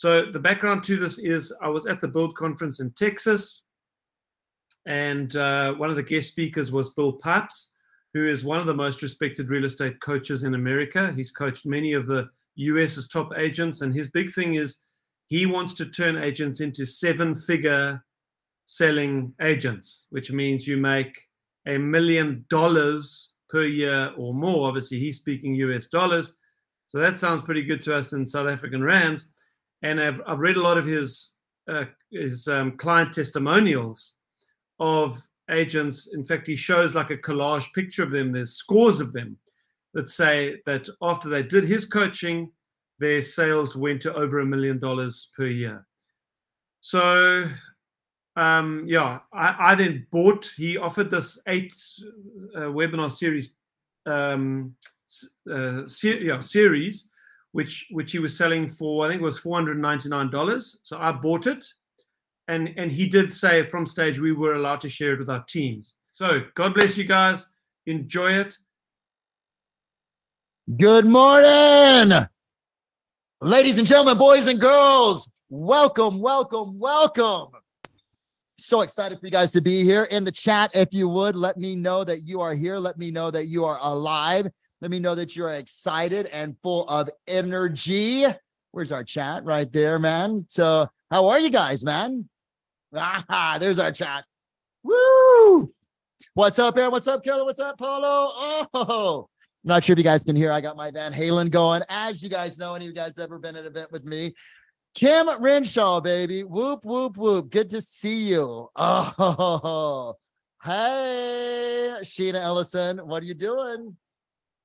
So the background to this is I was at the Build conference in Texas, and uh, one of the guest speakers was Bill Pipes, who is one of the most respected real estate coaches in America. He's coached many of the US's top agents, and his big thing is he wants to turn agents into seven-figure selling agents, which means you make a million dollars per year or more. Obviously, he's speaking US dollars. So that sounds pretty good to us in South African rands. And I've, I've read a lot of his uh, his um, client testimonials of agents. In fact, he shows like a collage picture of them. There's scores of them that say that after they did his coaching, their sales went to over a million dollars per year. So um, yeah, I, I, then bought. He offered this eight uh, webinar series, um, uh, yeah, series, which which he was selling for. I think it was four hundred ninety nine dollars. So I bought it, and and he did say from stage we were allowed to share it with our teams. So God bless you guys. Enjoy it. Good morning, ladies and gentlemen, boys and girls. Welcome, welcome, welcome so excited for you guys to be here in the chat. If you would, let me know that you are here. Let me know that you are alive. Let me know that you're excited and full of energy. Where's our chat? Right there, man. So, how are you guys, man? Ah, there's our chat. Woo! What's up, Aaron? What's up, Carolyn? What's up, Polo? Oh, not sure if you guys can hear. I got my Van Halen going. As you guys know, any of you guys ever been at an event with me, Kim Renshaw, baby. Whoop, whoop, whoop. Good to see you. Oh, hey, Sheena Ellison. What are you doing?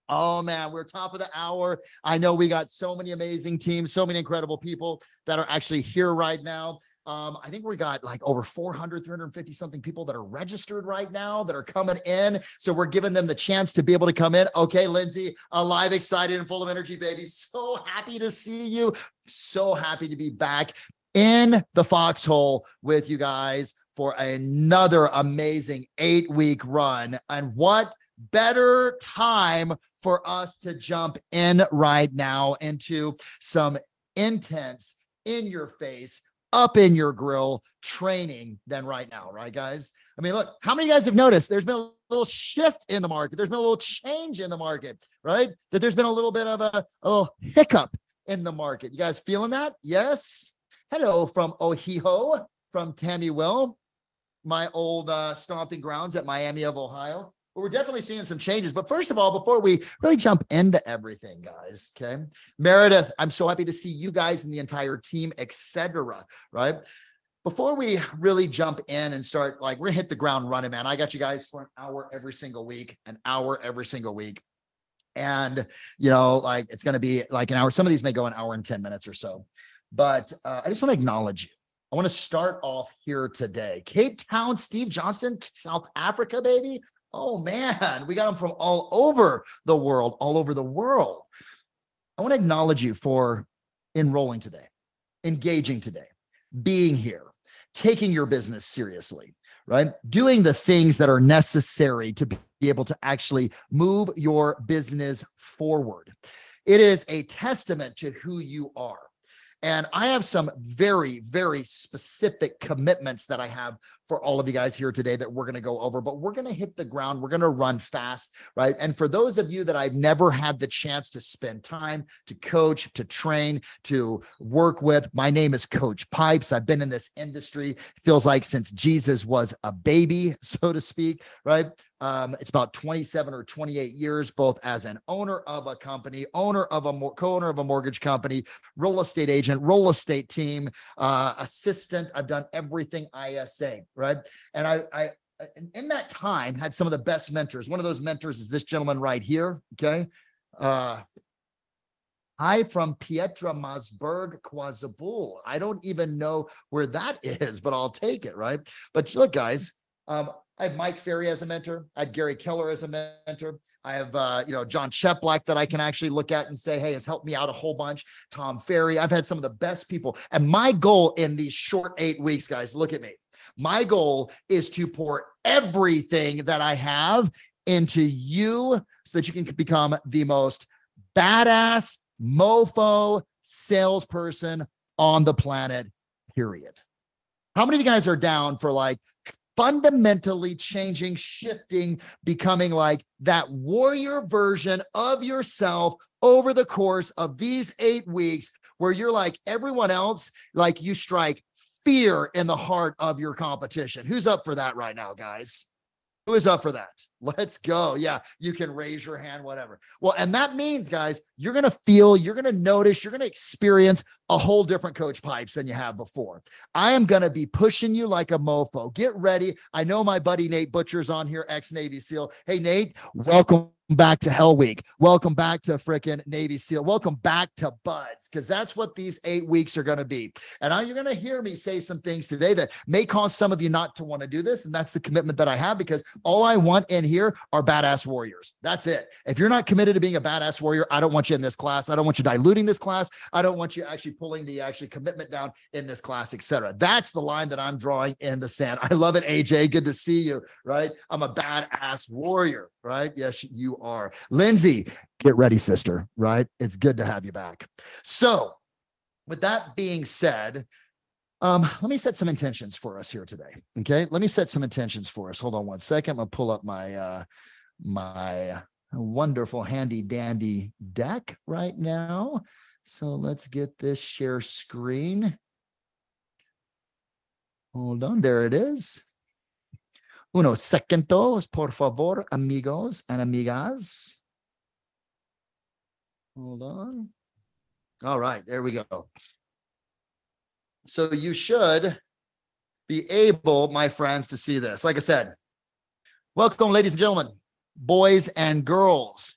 Oh man, we're top of the hour. I know we got so many amazing teams, so many incredible people that are actually here right now. Um, I think we got like over 400, 350 something people that are registered right now that are coming in. So we're giving them the chance to be able to come in. Okay, Lindsay, alive, excited, and full of energy, baby. So happy to see you. So happy to be back in the foxhole with you guys for another amazing eight week run. And what better time for us to jump in right now into some intense in your face up in your grill training than right now, right, guys? I mean, look, how many guys have noticed there's been a little shift in the market? There's been a little change in the market, right? That there's been a little bit of a, a little hiccup in the market. You guys feeling that? Yes. Hello from Ohio, from Tammy Will, my old uh, stomping grounds at Miami of Ohio we're definitely seeing some changes. But first of all, before we really jump into everything, guys, okay, Meredith, I'm so happy to see you guys and the entire team, etc. Right. Before we really jump in and start, like, we're hit the ground running, man. I got you guys for an hour every single week, an hour every single week. And, you know, like it's going to be like an hour. Some of these may go an hour and 10 minutes or so. But uh, I just want to acknowledge you. I want to start off here today. Cape Town, Steve Johnstone, South Africa, baby. Oh man, we got them from all over the world, all over the world. I want to acknowledge you for enrolling today, engaging today, being here, taking your business seriously, right? Doing the things that are necessary to be able to actually move your business forward. It is a testament to who you are. And I have some very, very specific commitments that I have for all of you guys here today that we're going to go over, but we're going to hit the ground. We're going to run fast, right? And for those of you that I've never had the chance to spend time to coach, to train, to work with, my name is Coach Pipes. I've been in this industry, feels like since Jesus was a baby, so to speak, right? Um, it's about 27 or 28 years, both as an owner of a company, owner of a co-owner of a mortgage company, real estate agent, real estate team, uh, assistant. I've done everything ISA, right? And I, I, in that time, had some of the best mentors. One of those mentors is this gentleman right here. Okay. Uh, Hi from Pietra Masburg, KwaZulu. I don't even know where that is, but I'll take it, right? But look, guys, um, I have Mike Ferry as a mentor. I had Gary Keller as a mentor. I have, uh, you know, Jon Cheplak that I can actually look at and say, hey, has helped me out a whole bunch. Tom Ferry. I've had some of the best people. And my goal in these short eight weeks, guys, look at me. My goal is to pour everything that I have into you so that you can become the most badass mofo salesperson on the planet, period. How many of you guys are down for like fundamentally changing, shifting, becoming like that warrior version of yourself over the course of these eight weeks, where you're like everyone else, like you strike fear in the heart of your competition. Who's up for that right now, guys? Who is up for that? Let's go. Yeah, you can raise your hand, whatever. Well, and that means, guys, you're going to feel, you're going to notice, you're going to experience a whole different coach pipes than you have before. I am going to be pushing you like a mofo. Get ready. I know my buddy Nate Butcher's on here, ex Navy SEAL. Hey, Nate, welcome back to Hell Week. Welcome back to freaking Navy SEAL. Welcome back to BUD/S, because that's what these eight weeks are going to be. And now you're going to hear me say some things today that may cause some of you not to want to do this. And that's the commitment that I have because all I want in here are badass warriors. That's it. If you're not committed to being a badass warrior, I don't want you in this class. I don't want you diluting this class. I don't want you actually pulling the actually commitment down in this class, etc. That's the line that I'm drawing in the sand. I love it, AJ. Good to see you. Right. I'm a badass warrior. Right. Yes, you are. Lindsay, get ready, sister, right? It's good to have you back. So, with that being said, um, let me set some intentions for us here today. Okay, let me set some intentions for us. Hold on one second. I'm gonna pull up my uh my wonderful handy dandy deck right now. So let's get this share screen. Hold on, there it is. Uno segundos, por favor, amigos and amigas. Hold on. All right, there we go. So you should be able, my friends, to see this. Like I said, welcome, ladies and gentlemen, boys and girls,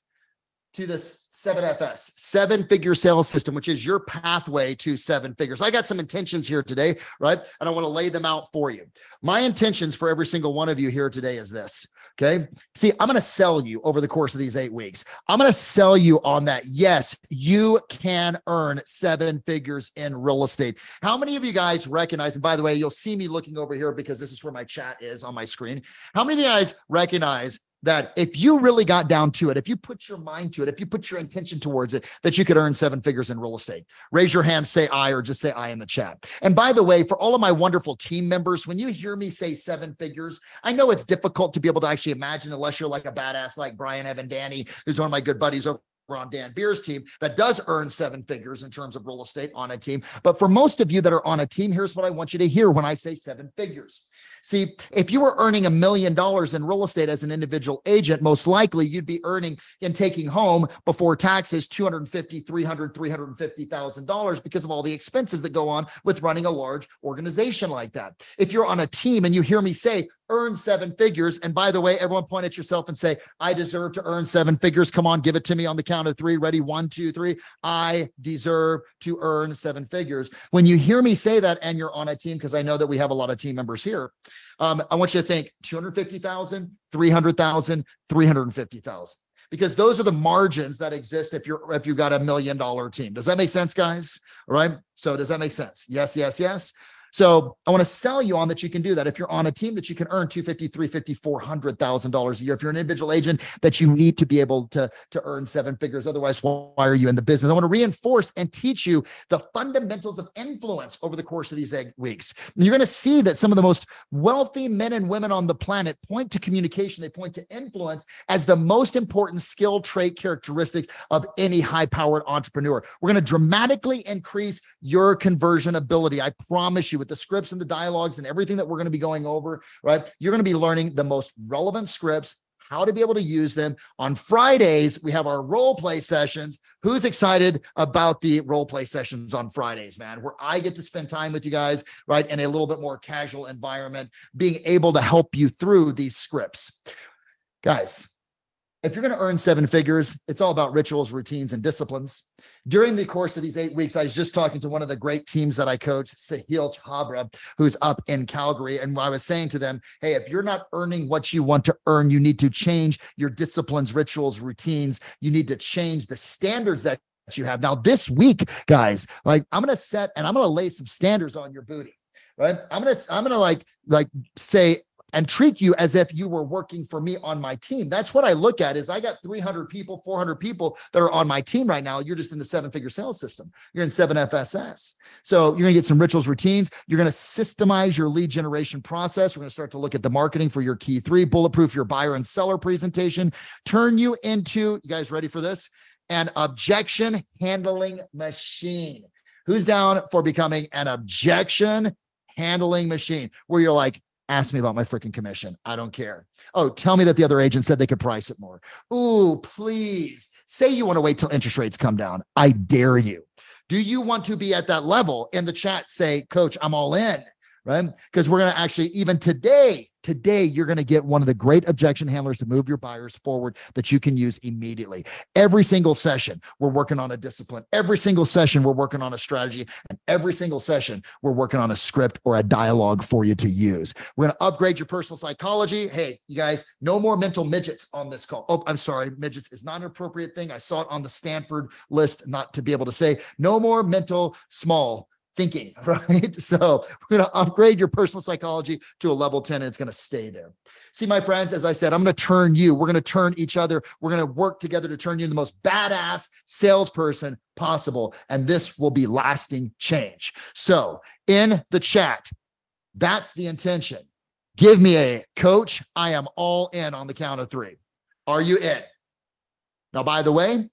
to this 7FS, seven figure sales system, which is your pathway to seven figures. I got some intentions here today, right? And I want to lay them out for you. My intentions for every single one of you here today is this. Okay. See, I'm going to sell you over the course of these eight weeks. I'm going to sell you on that. Yes, you can earn seven figures in real estate. How many of you guys recognize? And by the way, you'll see me looking over here because this is where my chat is on my screen. How many of you guys recognize that if you really got down to it, if you put your mind to it, if you put your intention towards it, that you could earn seven figures in real estate. Raise your hand, say I, or just say I in the chat. And by the way, for all of my wonderful team members, when you hear me say seven figures, I know it's difficult to be able to actually imagine unless you're like a badass like Brian Evan Danny, who's one of my good buddies over on Dan Beer's team that does earn seven figures in terms of real estate on a team. But for most of you that are on a team, here's what I want you to hear when I say seven figures. See, if you were earning a million dollars in real estate as an individual agent, most likely you'd be earning and taking home before taxes 250, 300, 350,000 dollars because of all the expenses that go on with running a large organization like that. If you're on a team and you hear me say earn seven figures, and by the way, everyone point at yourself and say, I deserve to earn seven figures. Come on, give it to me on the count of three. Ready? One, two, three. I deserve to earn seven figures. When you hear me say that and you're on a team, because I know that we have a lot of team members here, um, I want you to think 250,000, 300,000, 350,000 because those are the margins that exist if you're if you've got a million dollar team. Does that make sense, guys? All right. So does that make sense? Yes, yes, yes. So I want to sell you on that you can do that. If you're on a team that you can earn 250, 350, 400,000 dollars a year. If you're an individual agent that you need to be able to, to earn seven figures. Otherwise, why are you in the business? I want to reinforce and teach you the fundamentals of influence over the course of these eight weeks. You're going to see that some of the most wealthy men and women on the planet point to communication. They point to influence as the most important skill, trait, characteristics of any high powered entrepreneur. We're going to dramatically increase your conversion ability. I promise you with the scripts and the dialogues and everything that we're going to be going over, right? You're going to be learning the most relevant scripts, how to be able to use them. On Fridays, we have our role play sessions. Who's excited about the role play sessions on Fridays, man? Where I get to spend time with you guys, right? In a little bit more casual environment, being able to help you through these scripts. Guys, if you're going to earn seven figures, it's all about rituals, routines, and disciplines. During the course of these eight weeks, I was just talking to one of the great teams that I coach, Sahil Chabra, who's up in Calgary. And I was saying to them, hey, if you're not earning what you want to earn, you need to change your disciplines, rituals, routines. You need to change the standards that you have. Now, this week, guys, like I'm going to set and I'm going to lay some standards on your booty right i'm gonna i'm gonna like like say and treat you as if you were working for me on my team. That's what I look at is I got 300 people, 400 people that are on my team right now. You're just in the seven figure sales system. You're in 7FSS. So you're going to get some rituals, routines. You're going to systemize your lead generation process. We're going to start to look at the marketing for your key three, bulletproof your buyer and seller presentation, turn you into, you guys ready for this? An objection handling machine. Who's down for becoming an objection handling machine where you're like, ask me about my freaking commission. I don't care. Oh, tell me that the other agent said they could price it more. Ooh, please say you want to wait till interest rates come down. I dare you. Do you want to be at that level? In the chat, say, Coach, I'm all in, right? Because we're going to actually, even today, Today, you're going to get one of the great objection handlers to move your buyers forward that you can use immediately. Every single session, we're working on a discipline. Every single session, we're working on a strategy. And every single session, we're working on a script or a dialogue for you to use. We're going to upgrade your personal psychology. Hey, you guys, no more mental midgets on this call. Oh, I'm sorry. Midgets is not an appropriate thing. I saw it on the Stanford list, not to be able to say no more mental small thinking, right? So we're going to upgrade your personal psychology to a level 10 and it's going to stay there. See, my friends, as I said, I'm going to turn you, we're going to turn each other, we're going to work together to turn you into the most badass salesperson possible. And this will be lasting change. So in the chat, that's the intention. Give me a coach. I am all in on the count of three. Are you in? Now, by the way,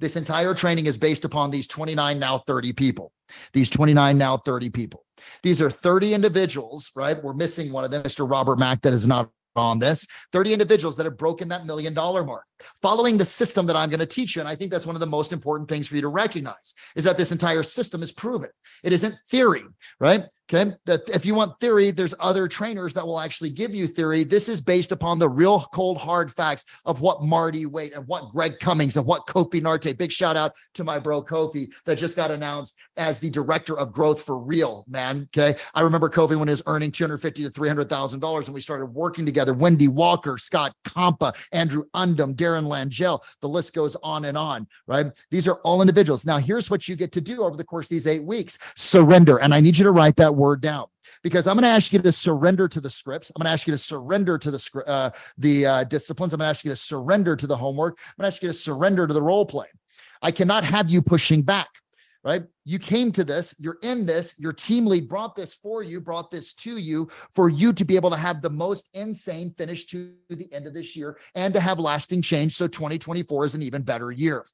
this entire training is based upon these 29, now 30 people. These 29, now 30 people. These are 30 individuals, right? We're missing one of them, Mr. Robert Mack, that is not on this 30 individuals that have broken that million dollar mark following the system that i'm going to teach you and i think that's one of the most important things for you to recognize is that this entire system is proven it isn't theory right Okay. That if you want theory, there's other trainers that will actually give you theory. This is based upon the real cold hard facts of what Marty Waite and what Greg Cummings and what Kofi Nartey. Big shout out to my bro Kofi that just got announced as the director of growth for real, man. Okay. I remember Kofi when he was earning 250 to $300,000 and we started working together. Wendy Walker, Scott Compa, Andrew Undum, Darren Langell. The list goes on and on, right? These are all individuals. Now, here's what you get to do over the course of these eight weeks surrender. And I need you to write that word down because I'm going to ask you to surrender to the scripts. I'm going to ask you to surrender to the uh, the uh, disciplines. I'm going to ask you to surrender to the homework. I'm going to ask you to surrender to the role play. I cannot have you pushing back right? You came to this, you're in this, your team lead brought this for you, brought this to you for you to be able to have the most insane finish to the end of this year and to have lasting change. So 2024 is an even better year.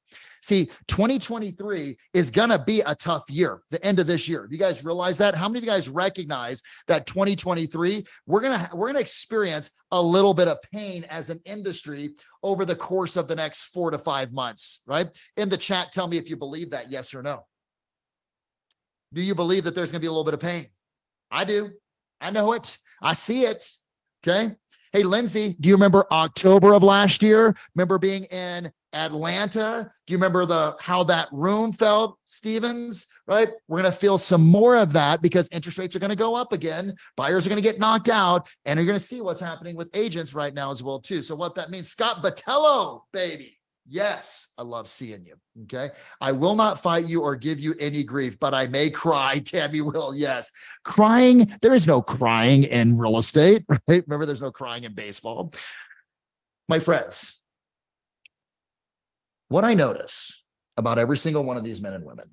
See, 2023 is going to be a tough year, the end of this year. You guys realize that? How many of you guys recognize that 2023 we're going to we're going to experience a little bit of pain as an industry over the course of the next 4 to 5 months, right? In the chat tell me if you believe that yes or no. Do you believe that there's going to be a little bit of pain? I do. I know it. I see it. Okay. Hey, Lindsay, do you remember October of last year? Remember being in Atlanta? Do you remember the how that room felt, Stevens? Right? We're to feel some more of that because interest rates are to go up again. Buyers are to get knocked out, and you're to see what's happening with agents right now as well too. So what that means, Scott Batello, baby. Yes, I love seeing you. Okay. I will not fight you or give you any grief, but I may cry. Tammy will. Yes. Crying. There is no crying in real estate, right? Remember, there's no crying in baseball. My friends, what I notice about every single one of these men and women,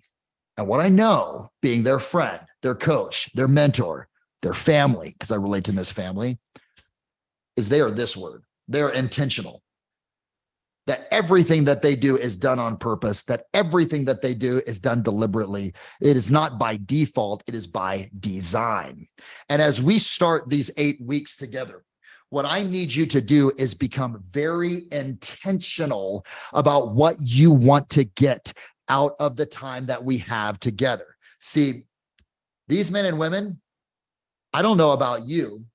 and what I know being their friend, their coach, their mentor, their family, because I relate to this family, is they are this word. They're intentional that everything that they do is done on purpose, that everything that they do is done deliberately. It is not by default, it is by design. And as we start these eight weeks together, what I need you to do is become very intentional about what you want to get out of the time that we have together. See, these men and women, I don't know about you.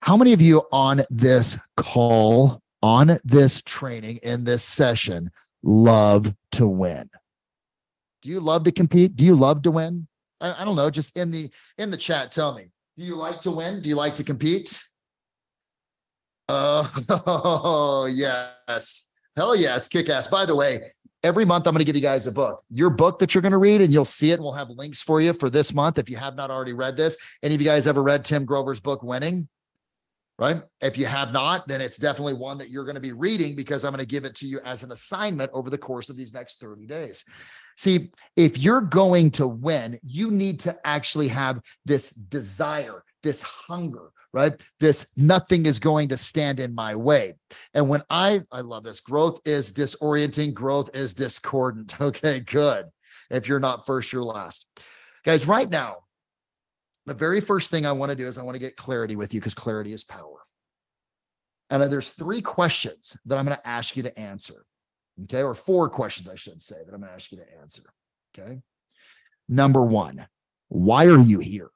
How many of you on this call on this training in this session love to win? Do you love to compete? Do you love to win? I, I don't know. Just in the in the chat, tell me. Do you like to win? Do you like to compete? Oh, yes. Hell yes. Kick ass. By the way, every month I'm going to give you guys a book. Your book that you're going to read, and you'll see it, and we'll have links for you for this month if you have not already read this. Any of you guys ever read Tim Grover's book, Winning? Right? If you have not, then it's definitely one that you're going to be reading because I'm going to give it to you as an assignment over the course of these next 30 days. See, if you're going to win, you need to actually have this desire, this hunger, right? This nothing is going to stand in my way. And when I, I love this, growth is disorienting, growth is discordant. Okay, good. If you're not first, you're last. Guys, right now, the very first thing I want to do is I want to get clarity with you because clarity is power. And there's three questions that I'm going to ask you to answer. Okay. Or four questions, I should say, that I'm going to ask you to answer. Okay. Number one, why are you here?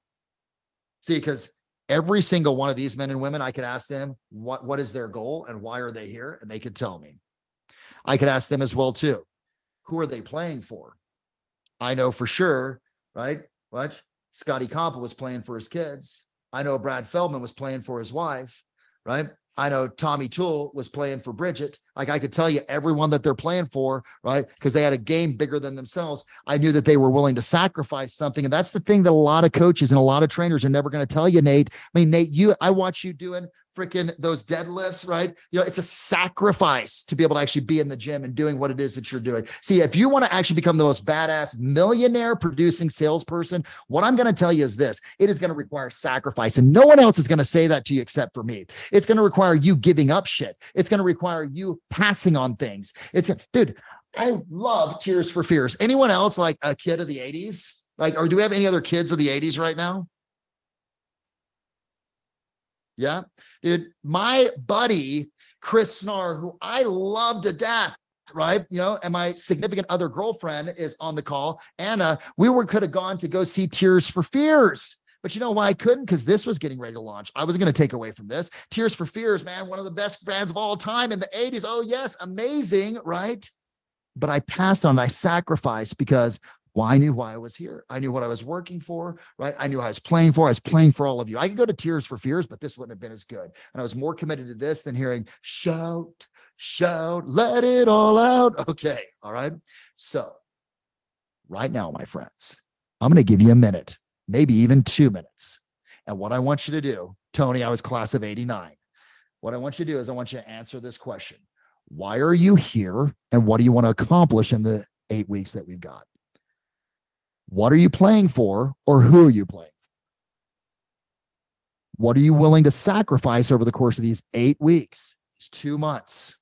See, because every single one of these men and women, I could ask them what, what is their goal and why are they here? And they could tell me. I could ask them as well, too. Who are they playing for? I know for sure, right? What? Scotty Compa was playing for his kids. I know Brad Feldman was playing for his wife, right? I know Tommy Toole was playing for Bridget. Like I could tell you everyone that they're playing for, right? Because they had a game bigger than themselves. I knew that they were willing to sacrifice something. And that's the thing that a lot of coaches and a lot of trainers are never going to tell you, Nate. I mean, Nate, you I watch you doing freaking those deadlifts, right? You know, it's a sacrifice to be able to actually be in the gym and doing what it is that you're doing. See, if you want to actually become the most badass millionaire producing salesperson, what I'm going to tell you is this it is going to require sacrifice. And no one else is going to say that to you except for me. It's going to require you giving up shit. It's going to require you passing on things. It's, dude, I love Tears for Fears. Anyone else like a kid of the 80s? Like, or do we have any other kids of the 80s right now? Yeah. Dude, my buddy, Chris Snar, who I love to death, right? You know, and my significant other girlfriend is on the call. Anna, we were could have gone to go see Tears for Fears. But you know why I couldn't? Because this was getting ready to launch. I was going to take away from this. Tears for Fears, man, one of the best bands of all time in the 80s. Oh, yes, amazing, right? But I passed on, I sacrificed because well, I knew why I was here. I knew what I was working for, right? I knew I was playing for. I was playing for all of you. I could go to Tears for Fears, but this wouldn't have been as good. And I was more committed to this than hearing shout, shout, let it all out. Okay. All right. So, right now, my friends, I'm going to give you a minute, maybe even two minutes. And what I want you to do, Tony, I was class of 89. What I want you to do is I want you to answer this question Why are you here? And what do you want to accomplish in the eight weeks that we've got? What are you playing for, or who are you playing for? What are you willing to sacrifice over the course of these eight weeks, these two months?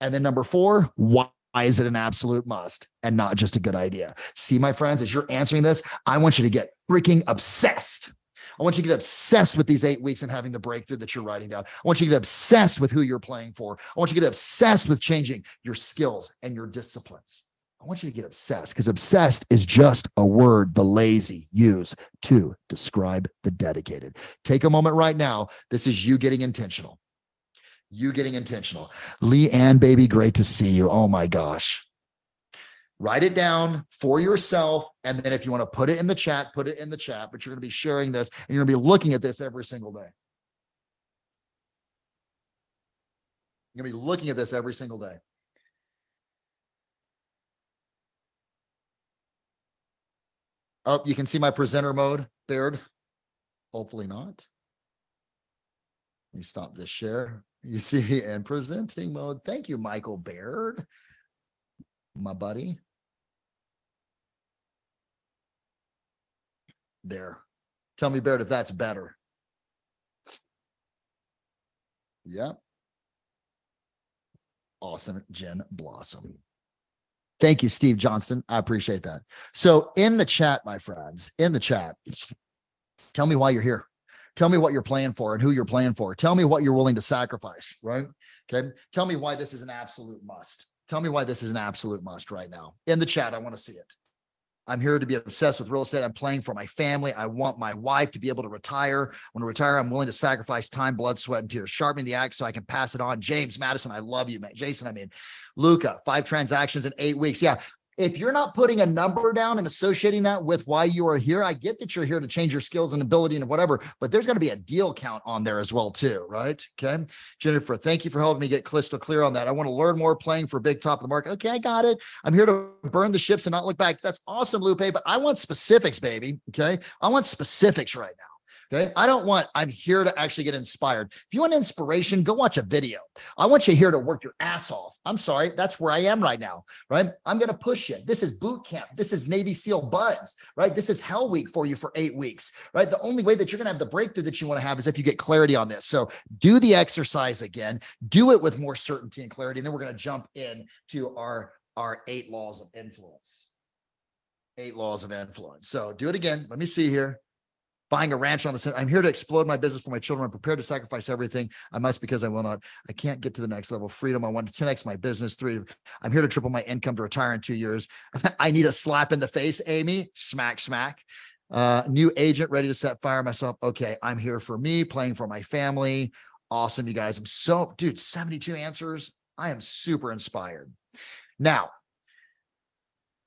And then number four, why is it an absolute must and not just a good idea? See, my friends, as you're answering this, I want you to get freaking obsessed. I want you to get obsessed with these eight weeks and having the breakthrough that you're writing down. I want you to get obsessed with who you're playing for. I want you to get obsessed with changing your skills and your disciplines. I want you to get obsessed because obsessed is just a word the lazy use to describe the dedicated. Take a moment right now. This is you getting intentional. You getting intentional. Lee Ann, baby, great to see you. Oh my gosh. Write it down for yourself. And then if you want to put it in the chat, put it in the chat. But you're going to be sharing this and you're going to be looking at this every single day. You're going to be looking at this every single day. Oh, you can see my presenter mode, Baird. Hopefully not. Let me stop this share. You see me in presenting mode. Thank you, Michael Baird, my buddy. There. Tell me, Baird, if that's better. Yep. Awesome, Jen Blossom. Thank you, Steve Johnstone. I appreciate that. So, in the chat, my friends, in the chat, tell me why you're here. Tell me what you're playing for and who you're playing for. Tell me what you're willing to sacrifice, right? Okay. Tell me why this is an absolute must. Tell me why this is an absolute must right now. In the chat, I want to see it. I'm here to be obsessed with real estate. I'm playing for my family. I want my wife to be able to retire. When I retire, I'm willing to sacrifice time, blood, sweat, and tears. Sharpening the axe so I can pass it on. James Madison, I love you, man. Jason, I mean, Luca, five transactions in eight weeks. Yeah, if you're not putting a number down and associating that with why you are here, I get that you're here to change your skills and ability and whatever, but there's going to be a deal count on there as well too, right? Okay, Jennifer, thank you for helping me get crystal clear on that. I want to learn more playing for big top of the market. Okay, I got it. I'm here to burn the ships and not look back. That's awesome, Lupe, but I want specifics, baby. Okay, I want specifics right now Okay. I don't want, I'm here to actually get inspired. If you want inspiration, go watch a video. I want you here to work your ass off. I'm sorry. That's where I am right now. Right. I'm going to push you. This is boot camp. This is Navy SEAL BUD/S. Right. This is hell week for you for eight weeks. Right. The only way that you're going to have the breakthrough that you want to have is if you get clarity on this. So do the exercise again, do it with more certainty and clarity. And then we're going to jump in to our, our eight laws of influence. Eight laws of influence. So do it again. Let me see here buying a ranch on the. I'm here to explode my business for my children. I'm prepared to sacrifice everything. I must because I will not. I can't get to the next level. Freedom. I want to 10x my business. Three. I'm here to triple my income to retire in two years. I need a slap in the face, Amy. Smack, smack. Uh, new agent ready to set fire myself. Okay, I'm here for me, playing for my family. Awesome, you guys. I'm so, dude, 72 answers. I am super inspired. Now,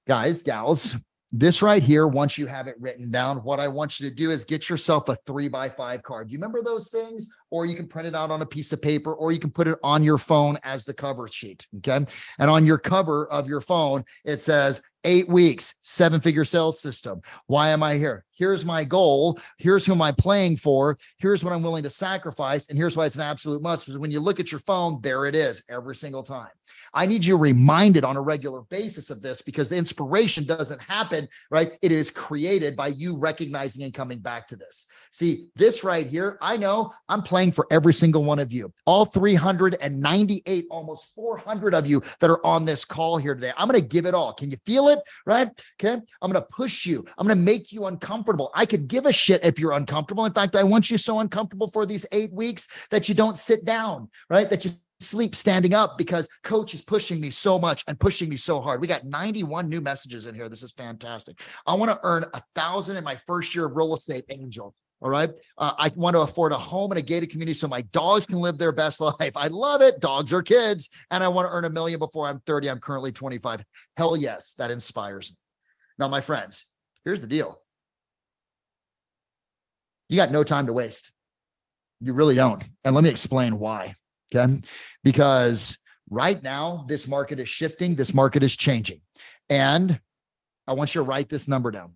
guys, gals, this right here, once you have it written down, what I want you to do is get yourself a three by five card. You remember those things? Or you can print it out on a piece of paper, or you can put it on your phone as the cover sheet. Okay. And on your cover of your phone, it says eight weeks, seven figure sales system. Why am I here? Here's my goal. Here's who I'm playing for. Here's what I'm willing to sacrifice. And here's why it's an absolute must. Because when you look at your phone, there it is every single time. I need you reminded on a regular basis of this because the inspiration doesn't happen, right? It is created by you recognizing and coming back to this. See, this right here, I know I'm playing for every single one of you, all 398, almost 400 of you that are on this call here today. I'm going to give it all. Can you feel it? Right? Okay. I'm going to push you. I'm going to make you uncomfortable. I could give a shit if you're uncomfortable. In fact, I want you so uncomfortable for these eight weeks that you don't sit down, right? That you sleep standing up because coach is pushing me so much and pushing me so hard. We got 91 new messages in here. This is fantastic. I want to earn a thousand in my first year of real estate angel. All right. Uh, I want to afford a home in a gated community so my dogs can live their best life. I love it. Dogs are kids. And I want to earn a million before I'm 30. I'm currently 25. Hell yes. That inspires me. Now, my friends, here's the deal you got no time to waste. You really don't. And let me explain why. Okay. Because right now, this market is shifting, this market is changing. And I want you to write this number down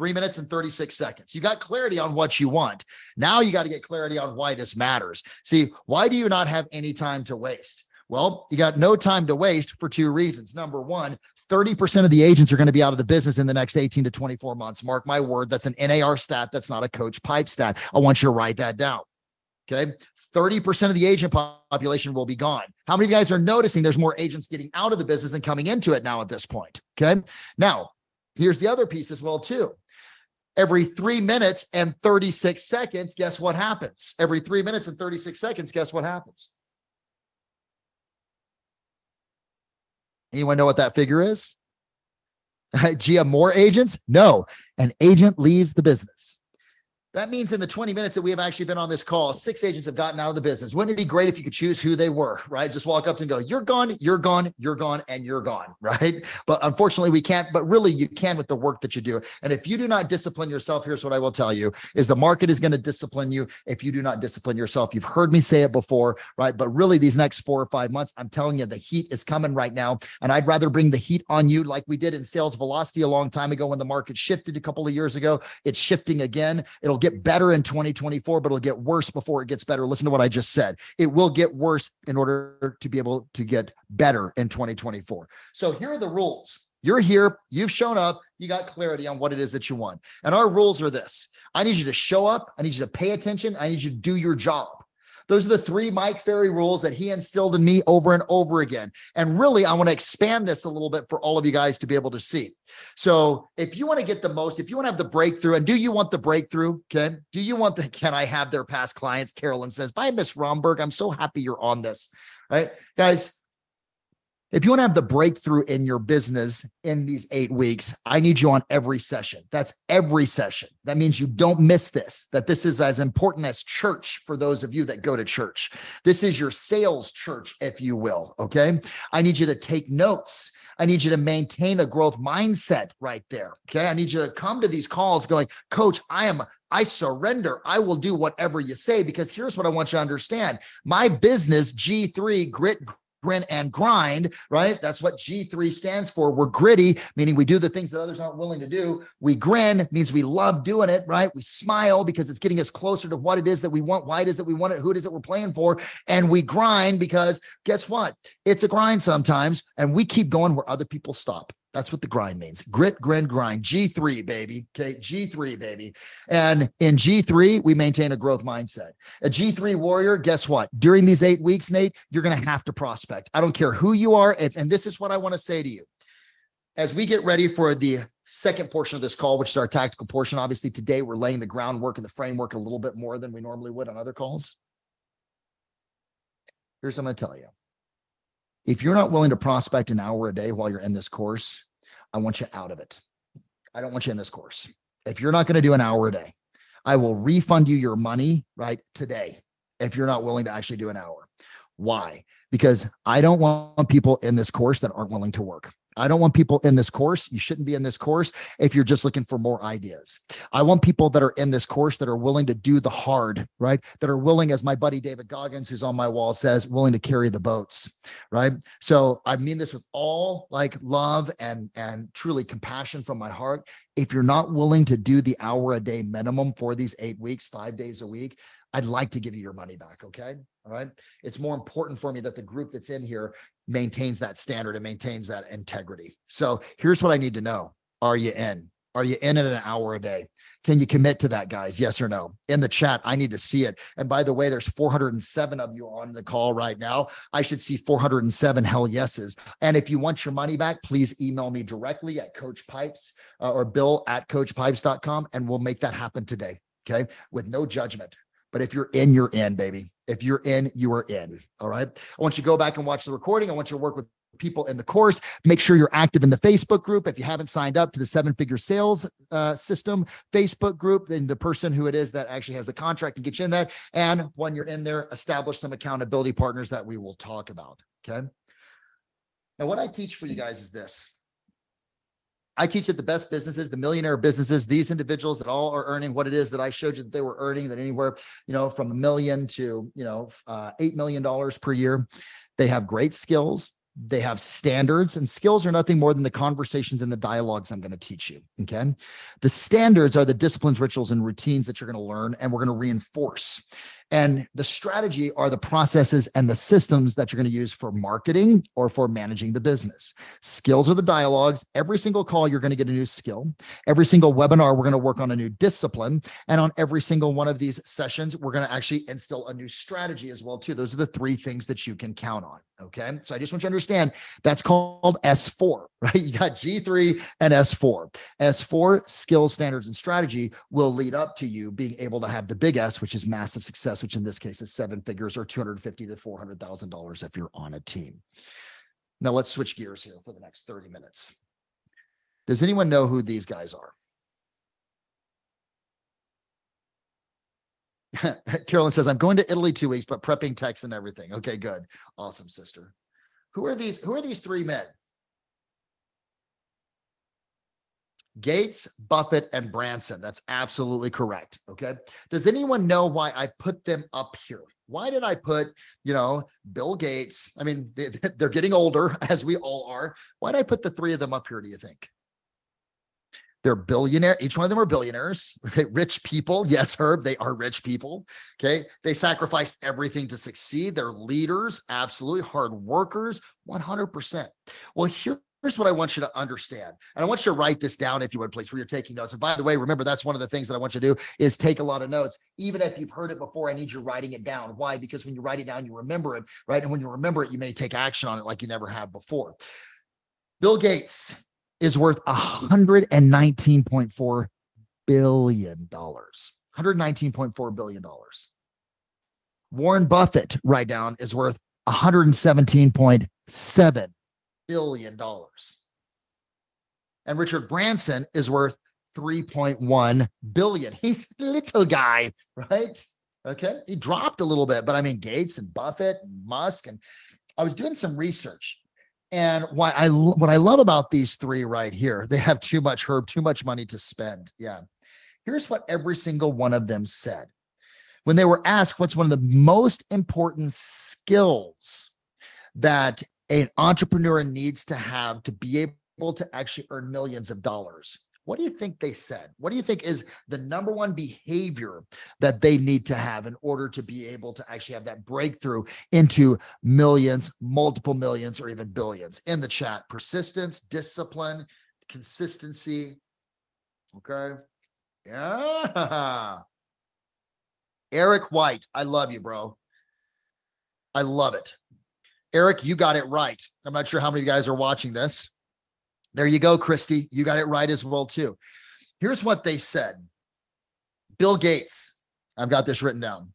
three minutes and 36 seconds. You got clarity on what you want. Now you got to get clarity on why this matters. See, why do you not have any time to waste? Well, you got no time to waste for two reasons. Number one, 30% of the agents are going to be out of the business in the next 18 to 24 months. Mark my word, that's an NAR stat. That's not a coach pipe stat. I want you to write that down. Okay. 30% of the agent population will be gone. How many of you guys are noticing there's more agents getting out of the business than coming into it now at this point? Okay. Now, here's the other piece as well, too. Every three minutes and 36 seconds, guess what happens? Every three minutes and 36 seconds, guess what happens? Anyone know what that figure is? Gia, more agents? No, an agent leaves the business. That means in the 20 minutes that we have actually been on this call, six agents have gotten out of the business. Wouldn't it be great if you could choose who they were, right? Just walk up and go, you're gone, you're gone, you're gone, and you're gone, right? But unfortunately, we can't, but really you can with the work that you do. And if you do not discipline yourself, here's what I will tell you is the market is going to discipline you if you do not discipline yourself. You've heard me say it before, right? But really these next four or five months, I'm telling you, the heat is coming right now. And I'd rather bring the heat on you like we did in sales velocity a long time ago when the market shifted a couple of years ago. It's shifting again. It'll get better in 2024, but it'll get worse before it gets better. Listen to what I just said. It will get worse in order to be able to get better in 2024. So here are the rules. You're here, you've shown up, you got clarity on what it is that you want. And our rules are this I need you to show up, I need you to pay attention, I need you to do your job. Those are the three Mike Ferry rules that he instilled in me over and over again. And really, I want to expand this a little bit for all of you guys to be able to see. So, if you want to get the most, if you want to have the breakthrough, and do you want the breakthrough? Okay. Do you want the, can I have their past clients? Carolyn says, Bye, Miss Romberg. I'm so happy you're on this. Right. Guys, if you want to have the breakthrough in your business in these eight weeks, I need you on every session. That's every session. That means you don't miss this, that this is as important as church for those of you that go to church. This is your sales church, if you will. Okay. I need you to take notes. I need you to maintain a growth mindset right there. Okay. I need you to come to these calls going, Coach, I am I surrender. I will do whatever you say because here's what I want you to understand. My business, G3 Grit grin and grind, right? That's what G3 stands for. We're gritty, meaning we do the things that others aren't willing to do. We grin means we love doing it, right? We smile because it's getting us closer to what it is that we want, why it is that we want it, who it is that we're playing for. And we grind because guess what? It's a grind sometimes. And we keep going where other people stop. That's what the grind means. Grit, grin, grind. G3, baby. Okay. G3, baby. And in G3, we maintain a growth mindset. A G3 warrior, guess what? During these eight weeks, Nate, you're going to have to prospect. I don't care who you are. If, and this is what I want to say to you. As we get ready for the second portion of this call, which is our tactical portion, obviously today we're laying the groundwork and the framework a little bit more than we normally would on other calls. Here's what I'm going to tell you if you're not willing to prospect an hour a day while you're in this course, I want you out of it. I don't want you in this course. If you're not going to do an hour a day, I will refund you your money right today if you're not willing to actually do an hour. Why? Because I don't want people in this course that aren't willing to work. I don't want people in this course. You shouldn't be in this course if you're just looking for more ideas. I want people that are in this course that are willing to do the hard, right? That are willing, as my buddy David Goggins, who's on my wall, says, willing to carry the boats, right? So I mean this with all like love and and truly compassion from my heart. If you're not willing to do the hour a day minimum for these eight weeks, five days a week, I'd like to give you your money back. Okay. All right. It's more important for me that the group that's in here maintains that standard and maintains that integrity. So here's what I need to know Are you in? Are you in at an hour a day? Can you commit to that, guys? Yes or no? In the chat, I need to see it. And by the way, there's 407 of you on the call right now. I should see 407 hell yeses. And if you want your money back, please email me directly at Coach Pipes uh, or bill at coachpipes.com and we'll make that happen today. Okay. With no judgment. But if you're in, you're in, baby. If you're in, you are in. All right. I want you to go back and watch the recording. I want you to work with people in the course. Make sure you're active in the Facebook group. If you haven't signed up to the seven figure sales uh, system Facebook group, then the person who it is that actually has the contract can get you in that. And when you're in there, establish some accountability partners that we will talk about. Okay. Now, what I teach for you guys is this I teach that the best businesses, the millionaire businesses, these individuals that all are earning what it is that I showed you that they were earning, that anywhere, you know, from a million to, you know, uh, $8 million per year. They have great skills. They have standards, and skills are nothing more than the conversations and the dialogues I'm going to teach you. Okay. The standards are the disciplines, rituals, and routines that you're going to learn, and we're going to reinforce. And the strategy are the processes and the systems that you're going to use for marketing or for managing the business. Skills are the dialogues. Every single call, you're going to get a new skill. Every single webinar, we're going to work on a new discipline. And on every single one of these sessions, we're going to actually instill a new strategy as well, too. Those are the three things that you can count on. Okay. So I just want you to understand that's called S4, right? You got G3 and S4. S4 skills, standards, and strategy will lead up to you being able to have the big S, which is massive success, which in this case is seven figures or 250 to $400,000 if you're on a team. Now let's switch gears here for the next 30 minutes. Does anyone know who these guys are? Carolyn says, I'm going to Italy two weeks, but prepping texts and everything. Okay, good. Awesome, sister. Who are these? Who are these three men? Gates, Buffett, and Branson. That's absolutely correct. Okay. Does anyone know why I put them up here? Why did I put, you know, Bill Gates? I mean, they, are getting older, as we all are. Why did I put the three of them up here, do you think? They're billionaire. Each one of them are billionaires, okay? rich people. Yes, Herb, they are rich people. Okay. They sacrificed everything to succeed. They're leaders, absolutely hard workers, 100%. Well, here here's what I want you to understand. And I want you to write this down if you would, please, where you're taking notes. And by the way, remember, that's one of the things that I want you to do is take a lot of notes. Even if you've heard it before, I need you writing it down. Why? Because when you write it down, you remember it, right? And when you remember it, you may take action on it like you never have before. Bill Gates is worth $119.4 billion. $119.4 billion. Warren Buffett, write down, is worth 117.7 billion dollars. And Richard Branson is worth 3.1 billion. He's a little guy, right? Okay. He dropped a little bit, but I mean Gates and Buffett and Musk and I was doing some research and why I what I love about these three right here, they have too much herb, too much money to spend. Yeah. Here's what every single one of them said. When they were asked what's one of the most important skills that an entrepreneur needs to have to be able to actually earn millions of dollars? What do you think they said? What do you think is the number one behavior that they need to have in order to be able to actually have that breakthrough into millions, multiple millions, or even billions? In the chat, persistence, discipline, consistency. Okay. Yeah. Eric White, I love you, bro. I love it. Eric, you got it right. I'm not sure how many of you guys are watching this. There you go, Christy. You got it right as well, too. Here's what they said Bill Gates, I've got this written down.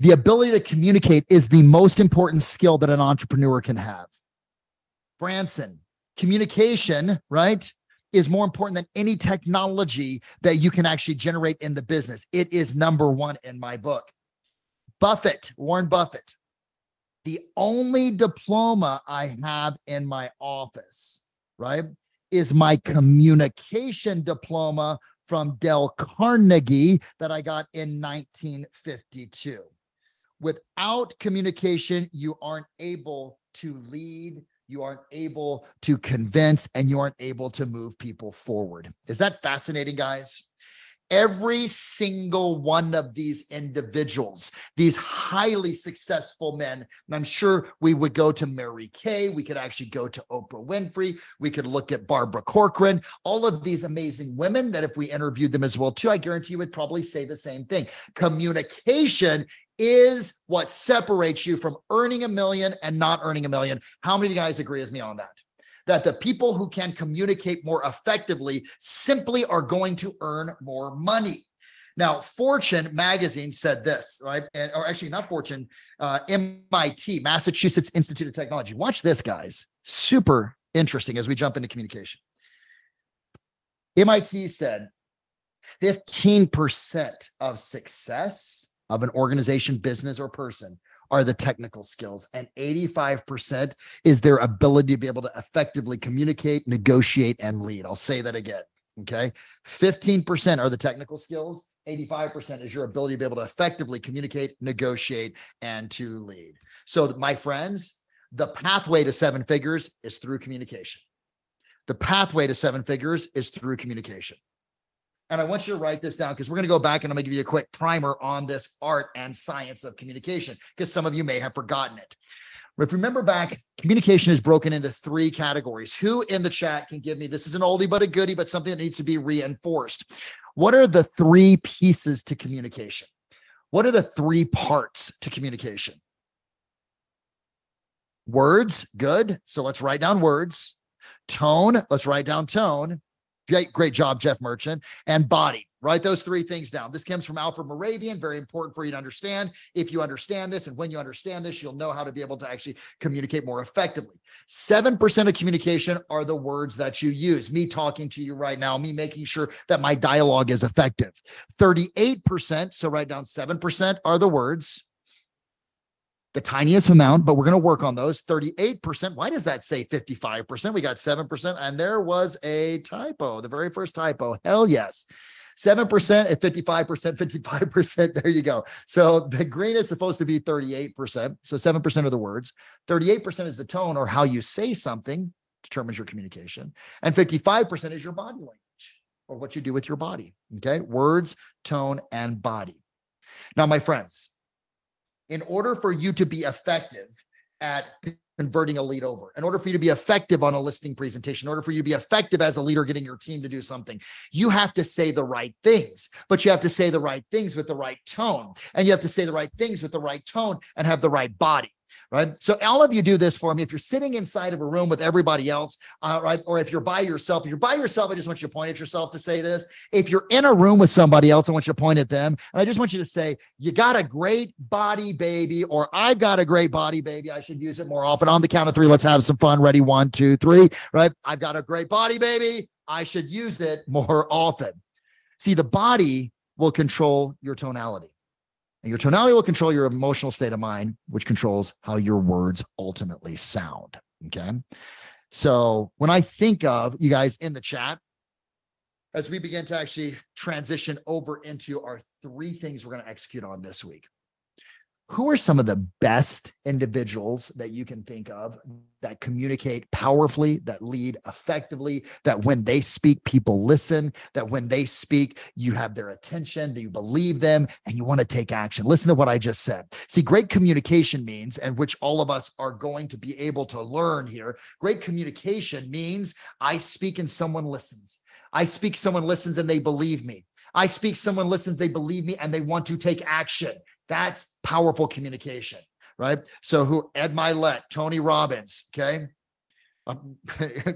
The ability to communicate is the most important skill that an entrepreneur can have. Branson, communication, right, is more important than any technology that you can actually generate in the business. It is number one in my book. Buffett, Warren Buffett, the only diploma I have in my office, right, is my communication diploma from Dale Carnegie that I got in 1952. Without communication, you aren't able to lead, you aren't able to convince, and you aren't able to move people forward. Is that fascinating, guys? Every single one of these individuals, these highly successful men. And I'm sure we would go to Mary Kay. We could actually go to Oprah Winfrey. We could look at Barbara Corcoran, all of these amazing women that if we interviewed them as well, too, I guarantee you would probably say the same thing. Communication is what separates you from earning a million and not earning a million. How many of you guys agree with me on that? That the people who can communicate more effectively simply are going to earn more money. Now, Fortune magazine said this, right? Or actually, not Fortune, uh, MIT, Massachusetts Institute of Technology. Watch this, guys. Super interesting as we jump into communication. MIT said 15% of success of an organization, business, or person are the technical skills, and 85% is their ability to be able to effectively communicate, negotiate, and lead. I'll say that again. Okay. 15% are the technical skills. 85% is your ability to be able to effectively communicate, negotiate, and to lead. So, my friends, the pathway to seven figures is through communication. The pathway to seven figures is through communication. And I want you to write this down because we're going to go back and I'm going to give you a quick primer on this art and science of communication because some of you may have forgotten it. If you remember back, communication is broken into three categories. Who in the chat can give me this is an oldie but a goodie, but something that needs to be reinforced? What are the three pieces to communication? What are the three parts to communication? Words, good. So let's write down words. Tone, let's write down tone. Great, great job, Jeff Merchant. And body. Write those three things down. This comes from Alfred Mehrabian. Very important for you to understand. If you understand this, and when you understand this, you'll know how to be able to actually communicate more effectively. 7% of communication are the words that you use. Me talking to you right now, me making sure that my dialogue is effective. 38%, so write down 7% are the words the tiniest amount, but we're going to work on those. 38%. Why does that say 55%? We got 7%. And there was a typo, the very first typo. Hell yes. 7% at 55%, 55%. There you go. So the green is supposed to be 38%. So 7% of the words. 38% is the tone or how you say something determines your communication. And 55% is your body language or what you do with your body. Okay. Words, tone, and body. Now, my friends, in order for you to be effective at converting a lead over, in order for you to be effective on a listing presentation, in order for you to be effective as a leader getting your team to do something, you have to say the right things, but you have to say the right things with the right tone. And you have to say the right things with the right tone and have the right body right? So all of you do this for me. If you're sitting inside of a room with everybody else, uh, right, or if you're by yourself, if you're by yourself, I just want you to point at yourself to say this. If you're in a room with somebody else, I want you to point at them, and I just want you to say, "You got a great body, baby," or "I've got a great body, baby. I should use it more often." On the count of three, let's have some fun. Ready? One, two, three. Right? I've got a great body, baby. I should use it more often. See, the body will control your tonality. And your tonality will control your emotional state of mind, which controls how your words ultimately sound. Okay. So when I think of you guys in the chat, as we begin to actually transition over into our three things we're going to execute on this week, who are some of the best individuals that you can think of that communicate powerfully, that lead effectively, that when they speak, people listen, that when they speak, you have their attention, that you believe them, and you want to take action. Listen to what I just said. See, great communication means, and which all of us are going to be able to learn here, great communication means I speak and someone listens. I speak, someone listens, and they believe me. I speak, someone listens, they believe me, and they want to take action. That's powerful communication, right? So who Ed Mylett, Tony Robbins, okay? Um,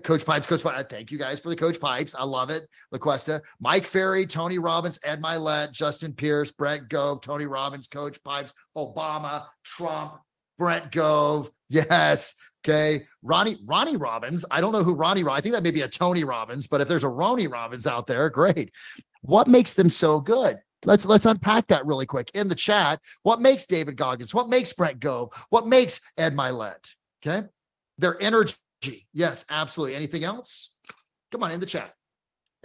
Coach Pipes, Coach Pipes. Thank you guys for the Coach Pipes. I love it. LaQuesta, Mike Ferry, Tony Robbins, Ed Mylett, Justin Pierce, Brett Gove, Tony Robbins, Coach Pipes, Obama, Trump, Brent Gove. Yes. Okay. Ronnie, Ronnie Robbins. I don't know who Ronnie, I think that may be a Tony Robbins, but if there's a Ronnie Robbins out there, great. What makes them so good? Let's let's unpack that really quick in the chat. What makes David Goggins? What makes Brent Gove? What makes Ed Mylett? Okay, their energy. Yes, absolutely. Anything else? Come on in the chat.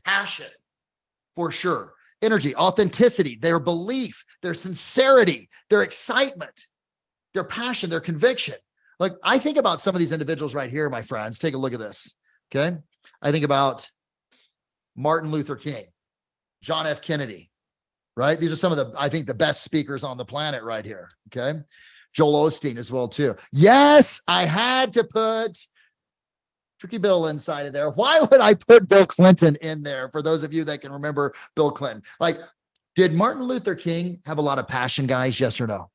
Passion, for sure. Energy, authenticity, their belief, their sincerity, their excitement, their passion, their conviction. Like I think about some of these individuals right here, my friends. Take a look at this. Okay, I think about Martin Luther King, John F. Kennedy, right? These are some of the, I think, the best speakers on the planet right here. Okay. Joel Osteen as well, too. Yes, I had to put Tricky Bill inside of there. Why would I put Bill Clinton in there for those of you that can remember Bill Clinton? Like, did Martin Luther King have a lot of passion, guys? Yes or no?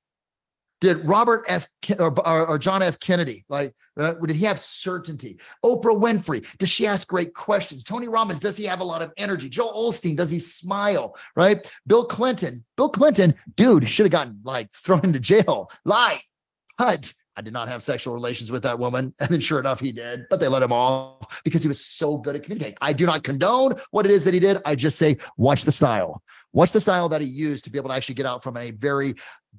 Did Robert F. or, or John F. Kennedy like? Uh, did he have certainty? Oprah Winfrey does she ask great questions? Tony Robbins does he have a lot of energy? Joe Osteen does he smile? Right? Bill Clinton, Bill Clinton, dude should have gotten like thrown into jail. Lie, but I did not have sexual relations with that woman. And then sure enough, he did, but they let him off because he was so good at communicating. I do not condone what it is that he did. I just say, watch the style. Watch the style that he used to be able to actually get out from a very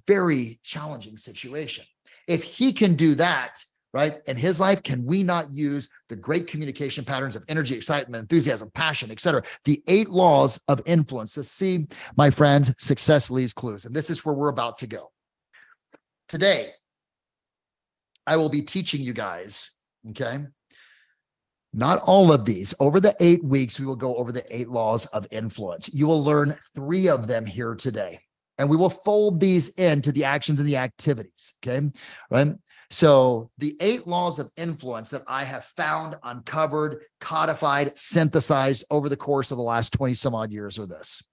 very challenging situation. If he can do that, right, in his life, can we not use the great communication patterns of energy, excitement, enthusiasm, passion, etc., the eight laws of influence to see, my friends, success leaves clues. And this is where we're about to go. Today, I will be teaching you guys, okay? Not all of these. Over the eight weeks, we will go over the eight laws of influence. You will learn three of them here today and we will fold these into the actions and the activities. Okay. Right. So the eight laws of influence that I have found, uncovered, codified, synthesized over the course of the last 20 some odd years are this.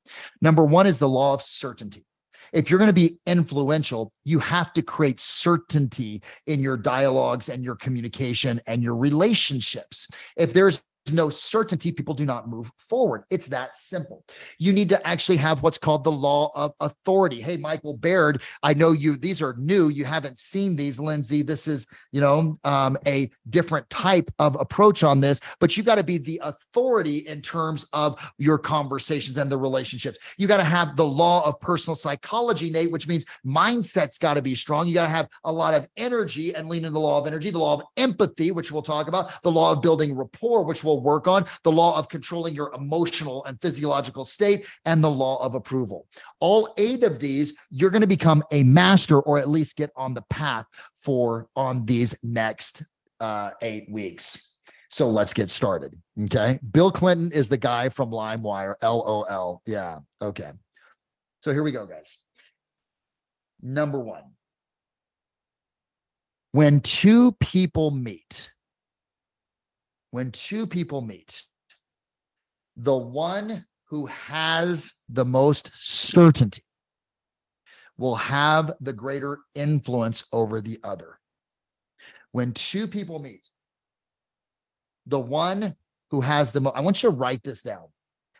Number one is the law of certainty. If you're going to be influential, you have to create certainty in your dialogues and your communication and your relationships. If there's no certainty, people do not move forward. It's that simple. You need to actually have what's called the law of authority. Hey, Michael Baird, I know you, these are new. You haven't seen these, Lindsay. This is, you know, um, a different type of approach on this, but you got to be the authority in terms of your conversations and the relationships. You got to have the law of personal psychology, Nate, which means mindset's got to be strong. You got to have a lot of energy and lean in the law of energy, the law of empathy, which we'll talk about, the law of building rapport, which we'll work on, the law of controlling your emotional and physiological state, and the law of approval. All eight of these, you're going to become a master or at least get on the path for on these next uh, eight weeks. So let's get started. Okay. Bill Clinton is the guy from LimeWire, LOL. Yeah. Okay. So here we go, guys. Number one when two people meet, when two people meet, the one who has the most certainty will have the greater influence over the other. When two people meet, the one who has the most, I want you to write this down.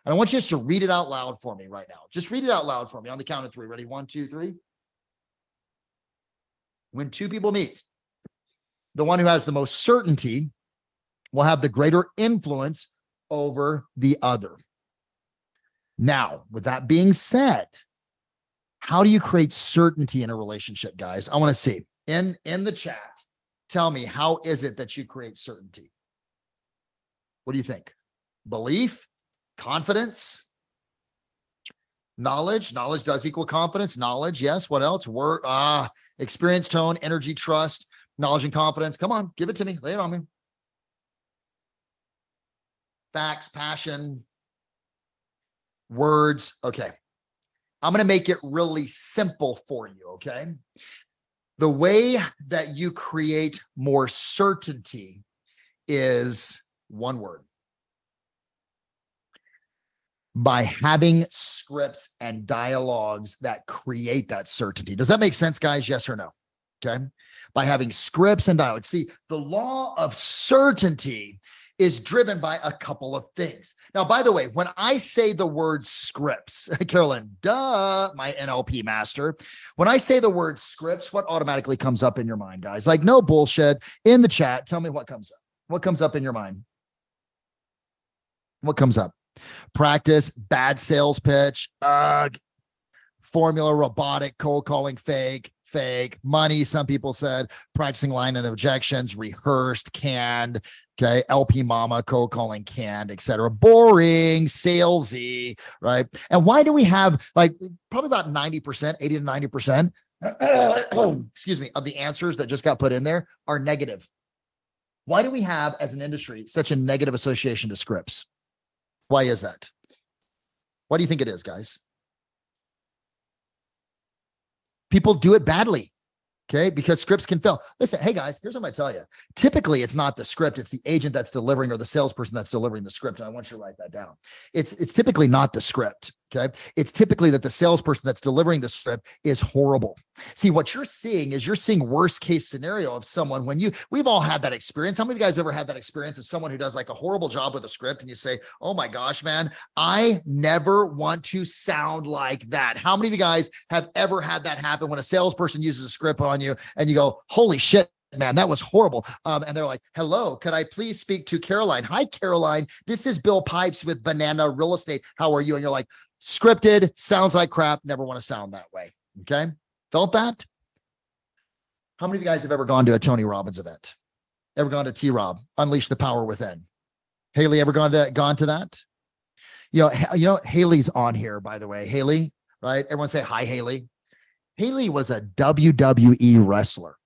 And I want you just to read it out loud for me right now. Just read it out loud for me on the count of three. Ready? One, two, three. When two people meet, the one who has the most certainty will have the greater influence over the other. Now, with that being said, how do you create certainty in a relationship, guys? I want to see in in the chat. Tell me how is it that you create certainty? What do you think? Belief, confidence, knowledge. Knowledge does equal confidence. Knowledge, yes. What else? Word, ah, Experience, tone, energy, trust, knowledge, and confidence. Come on, give it to me. Lay it on me. Facts, passion, words. Okay. I'm going to make it really simple for you. Okay. The way that you create more certainty is one word by having scripts and dialogues that create that certainty. Does that make sense, guys? Yes or no? Okay. By having scripts and dialogues. See, the law of certainty is driven by a couple of things. Now, by the way, when I say the word scripts, Carolyn, duh, my NLP master, when I say the word scripts, what automatically comes up in your mind, guys? Like, no bullshit in the chat. Tell me what comes up. What comes up in your mind? What comes up? Practice, bad sales pitch, ugh, formula, robotic, cold calling, fake, fake, money. Some people said practicing line and objections, rehearsed, canned, okay, LP mama, cold calling, canned, etc. Boring, salesy, right? And why do we have like probably about 90%, 80 to 90%, excuse me, of the answers that just got put in there are negative? Why do we have, as an industry, such a negative association to scripts? Why is that? Why do you think it is, guys? People do it badly. Okay. Because scripts can fail. Listen, hey guys, here's what I tell you. Typically, it's not the script, it's the agent that's delivering or the salesperson that's delivering the script. And I want you to write that down. It's it's typically not the script. Okay. It's typically that the salesperson that's delivering the script is horrible. See, what you're seeing is you're seeing worst case scenario of someone when you, we've all had that experience. How many of you guys ever had that experience of someone who does like a horrible job with a script and you say, oh my gosh, man, I never want to sound like that. How many of you guys have ever had that happen when a salesperson uses a script on you and you go, holy shit, man, that was horrible. Um, and they're like, hello, could I please speak to Caroline? Hi, Caroline. This is Bill Pipes with Banana Real Estate. How are you? And you're like, scripted, sounds like crap, never want to sound that way. Okay. Felt that? How many of you guys have ever gone to a Tony Robbins event? Ever gone to T Rob, Unleash the Power Within? Haley, ever gone to gone to that? You know, you know, Haley's on here, by the way. Haley, right? Everyone say hi, Haley. Haley was a WWE wrestler.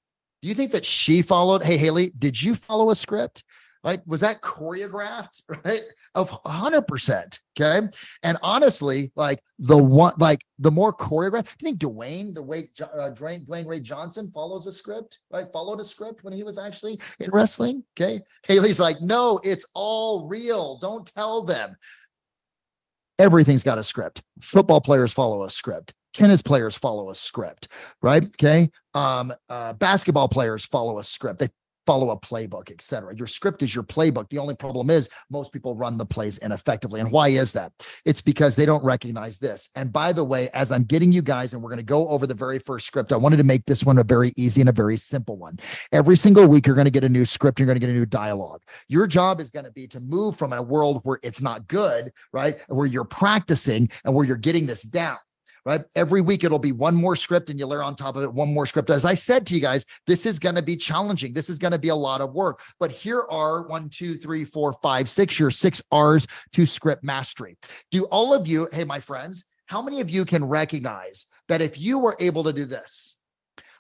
Do you think that she followed? Hey, Haley, did you follow a script? Right? Was that choreographed, right? Of 100%. Okay. And honestly, like the one, like the more choreographed, do you think Dwayne, the way uh, Dwayne, Dwayne Ray Johnson follows a script, right? Followed a script when he was actually in wrestling. Okay. Haley's like, no, it's all real. Don't tell them. Everything's got a script. Football players follow a script tennis players follow a script right okay um uh, basketball players follow a script they follow a playbook, etc. Your script is your playbook. The only problem is most people run the plays ineffectively. And why is that? It's because they don't recognize this. And by the way, as I'm getting you guys, and we're going to go over the very first script, I wanted to make this one a very easy and a very simple one. Every single week, you're going to get a new script. You're going to get a new dialogue. Your job is going to be to move from a world where it's not good, right? Where you're practicing and where you're getting this down right? Every week it'll be one more script and you layer on top of it one more script. As I said to you guys, this is going to be challenging. This is going to be a lot of work. But here are one, two, three, four, five, six, your six R's to script mastery. Do all of you, hey, my friends, how many of you can recognize that if you were able to do this,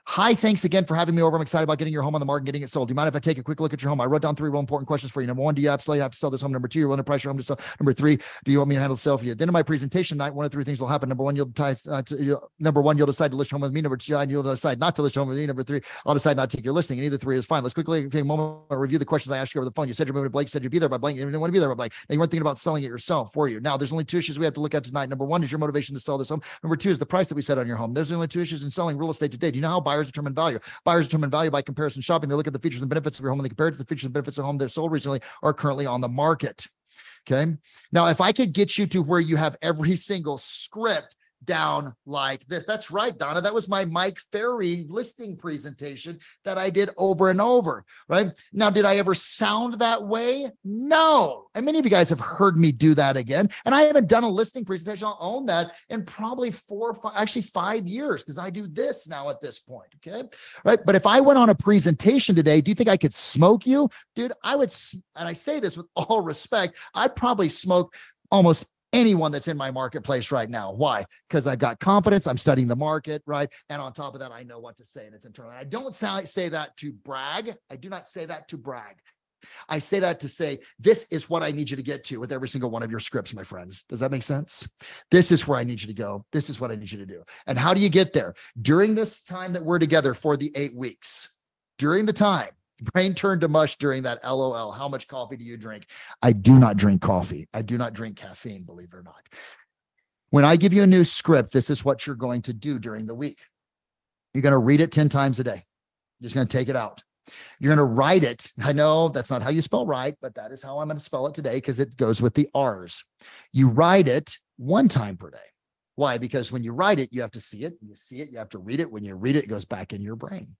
Hi, thanks again for having me over. I'm excited about getting your home on the market getting it sold. Do you mind if I take a quick look at your home? I wrote down three real important questions for you. Number one, do you absolutely have to sell this home? Number two, you're price your home to sell. Number three, do you want me to handle sale for you? Then in my presentation night, one of three things will happen. Number one, you'll decide. Uh, to, number one, you'll decide to list home with me. Number two, you'll decide not to list home with me. Number three, I'll decide not to take your listing. And either three is fine. Let's quickly take a moment review the questions I asked you over the phone. You said you're moving to Blake. Said you'd be there by blank. You didn't want to be there by blank. Now you weren't thinking about selling it yourself for you. Now there's only two issues we have to look at tonight. Number one is your motivation to sell this home. Number two is the price that we set on your home. There's only two issues in selling real estate today. Do you know how buyers determine value? Buyers determine value by comparison shopping. They look at the features and benefits of your home and they compare it to the features and benefits of home that sold recently or currently on the market. Okay. Now, if I could get you to where you have every single script down like this. That's right, Donna. That was my Mike Ferry listing presentation that I did over and over. Right now, did I ever sound that way? No. And many of you guys have heard me do that again. And I haven't done a listing presentation. I'll own that in probably four, five, actually five years because I do this now at this point. Okay. Right. But if I went on a presentation today, do you think I could smoke you? Dude, I would, and I say this with all respect, I'd probably smoke almost anyone that's in my marketplace right now. Why? Because I've got confidence. I'm studying the market, right? And on top of that, I know what to say and it's internal. I don't say that to brag. I do not say that to brag. I say that to say, this is what I need you to get to with every single one of your scripts, my friends. Does that make sense? This is where I need you to go. This is what I need you to do. And how do you get there? During this time that we're together for the eight weeks, during the time, brain turned to mush during that LOL. How much coffee do you drink? I do not drink coffee. I do not drink caffeine, believe it or not. When I give you a new script, this is what you're going to do during the week. You're going to read it 10 times a day. You're just going to take it out. You're going to write it. I know that's not how you spell right, but that is how I'm going to spell it today because it goes with the R's. You write it one time per day. Why? Because when you write it, you have to see it. You see it, you have to read it. When you read it, it goes back in your brain.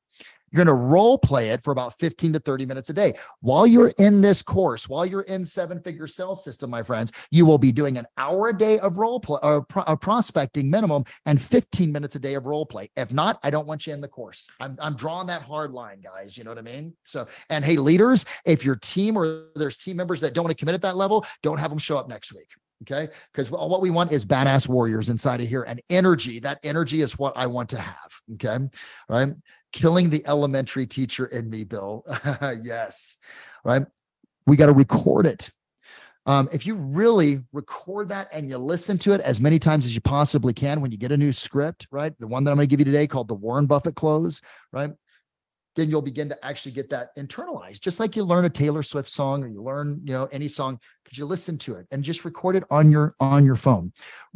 You're going to role play it for about 15 to 30 minutes a day. While you're in this course, while you're in seven figure sales system, my friends, you will be doing an hour a day of role play or pro- uh, prospecting minimum and 15 minutes a day of role play. If not, I don't want you in the course. I'm, I'm drawing that hard line, guys. You know what I mean? So, and hey, leaders, if your team or there's team members that don't want to commit at that level, don't have them show up next week. Okay. Because what we want is badass warriors inside of here and energy. That energy is what I want to have. Okay. All right. Killing the elementary teacher in me, Bill. yes. All right. We got to record it. Um, if you really record that and you listen to it as many times as you possibly can when you get a new script, right? The one that I'm going to give you today called the Warren Buffett close, right? Then you'll begin to actually get that internalized just like you learn a taylor swift song or you learn you know any song because you listen to it and just record it on your on your phone.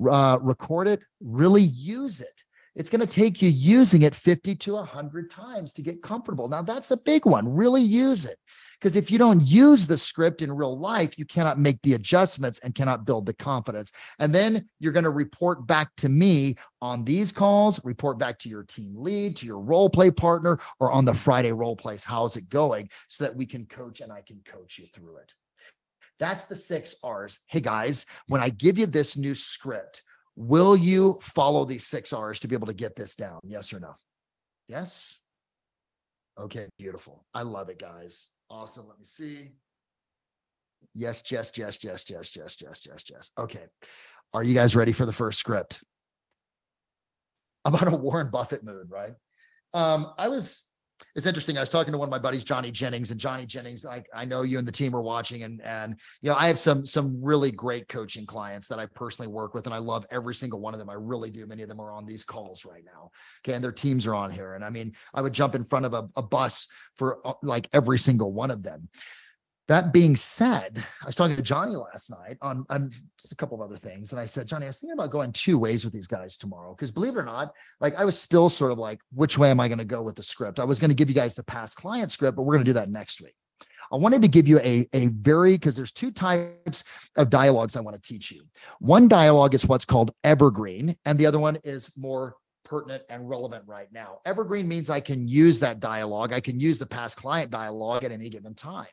Uh, record it really use it it's going to take you using it 50 to 100 times to get comfortable now that's a big one really use it because if you don't use the script in real life, you cannot make the adjustments and cannot build the confidence. And then you're going to report back to me on these calls, report back to your team lead, to your role play partner, or on the Friday role plays. How's it going? So that we can coach and I can coach you through it. That's the six R's. Hey guys, when I give you this new script, will you follow these six R's to be able to get this down? Yes or no? Yes. Okay, beautiful. I love it, guys. Awesome. Let me see. Yes, yes, yes, yes, yes, yes, yes, yes, yes. Okay. Are you guys ready for the first script? I'm on a Warren Buffett mood, right? Um, I was it's interesting. I was talking to one of my buddies, Johnny Jennings, and Johnny Jennings, I, I know you and the team are watching, and and you know I have some some really great coaching clients that I personally work with, and I love every single one of them. I really do. Many of them are on these calls right now. Okay, and their teams are on here, and I mean, I would jump in front of a, a bus for uh, like every single one of them. That being said, I was talking to Johnny last night on, on just a couple of other things. And I said, Johnny, I was thinking about going two ways with these guys tomorrow. Because believe it or not, like I was still sort of like, which way am I going to go with the script? I was going to give you guys the past client script, but we're going to do that next week. I wanted to give you a, a very, because there's two types of dialogues I want to teach you. One dialogue is what's called evergreen, and the other one is more pertinent and relevant right now. Evergreen means I can use that dialogue. I can use the past client dialogue at any given time,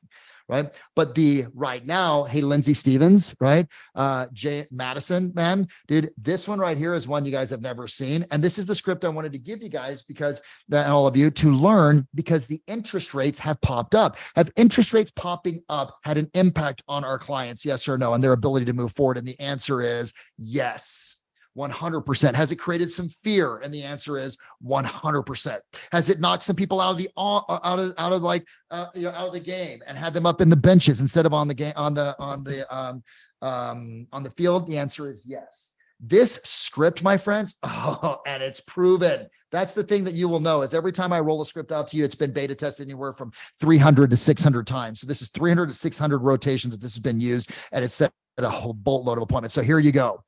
right? But the right now, hey, Lindsay Stevens, right? Uh, Jay Madison, man, dude, this one right here is one you guys have never seen. And this is the script I wanted to give you guys because that all of you to learn because the interest rates have popped up. Have interest rates popping up had an impact on our clients? Yes or no? And their ability to move forward? And the answer is yes. 100%. Has it created some fear? And the answer is 100%. Has it knocked some people out of the uh, out of out of like uh, you know out of the game and had them up in the benches instead of on the game on the on the um um on the field? The answer is yes. This script, my friends, oh, and it's proven. That's the thing that you will know is every time I roll a script out to you, it's been beta tested anywhere from 300 to 600 times. So this is 300 to 600 rotations that this has been used, and it's set at a whole boatload of appointments. So here you go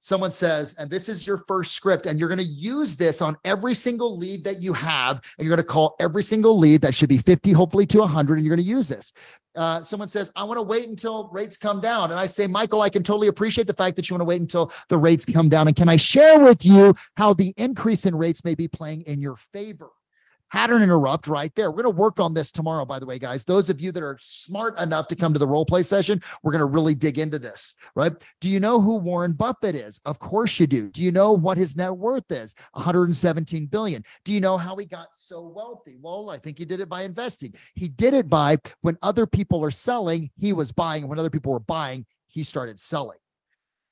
someone says, and this is your first script, and you're going to use this on every single lead that you have, and you're going to call every single lead that should be 50, hopefully to 100, and you're going to use this. Uh, someone says, I want to wait until rates come down. And I say, Michael, I can totally appreciate the fact that you want to wait until the rates come down. And can I share with you how the increase in rates may be playing in your favor? Pattern interrupt right there. We're going to work on this tomorrow, by the way, guys. Those of you that are smart enough to come to the role play session, we're going to really dig into this, right? Do you know who Warren Buffett is? Of course you do. Do you know what his net worth is? 117 billion. Do you know how he got so wealthy? Well, I think he did it by investing. He did it by when other people are selling, he was buying. When other people were buying, he started selling.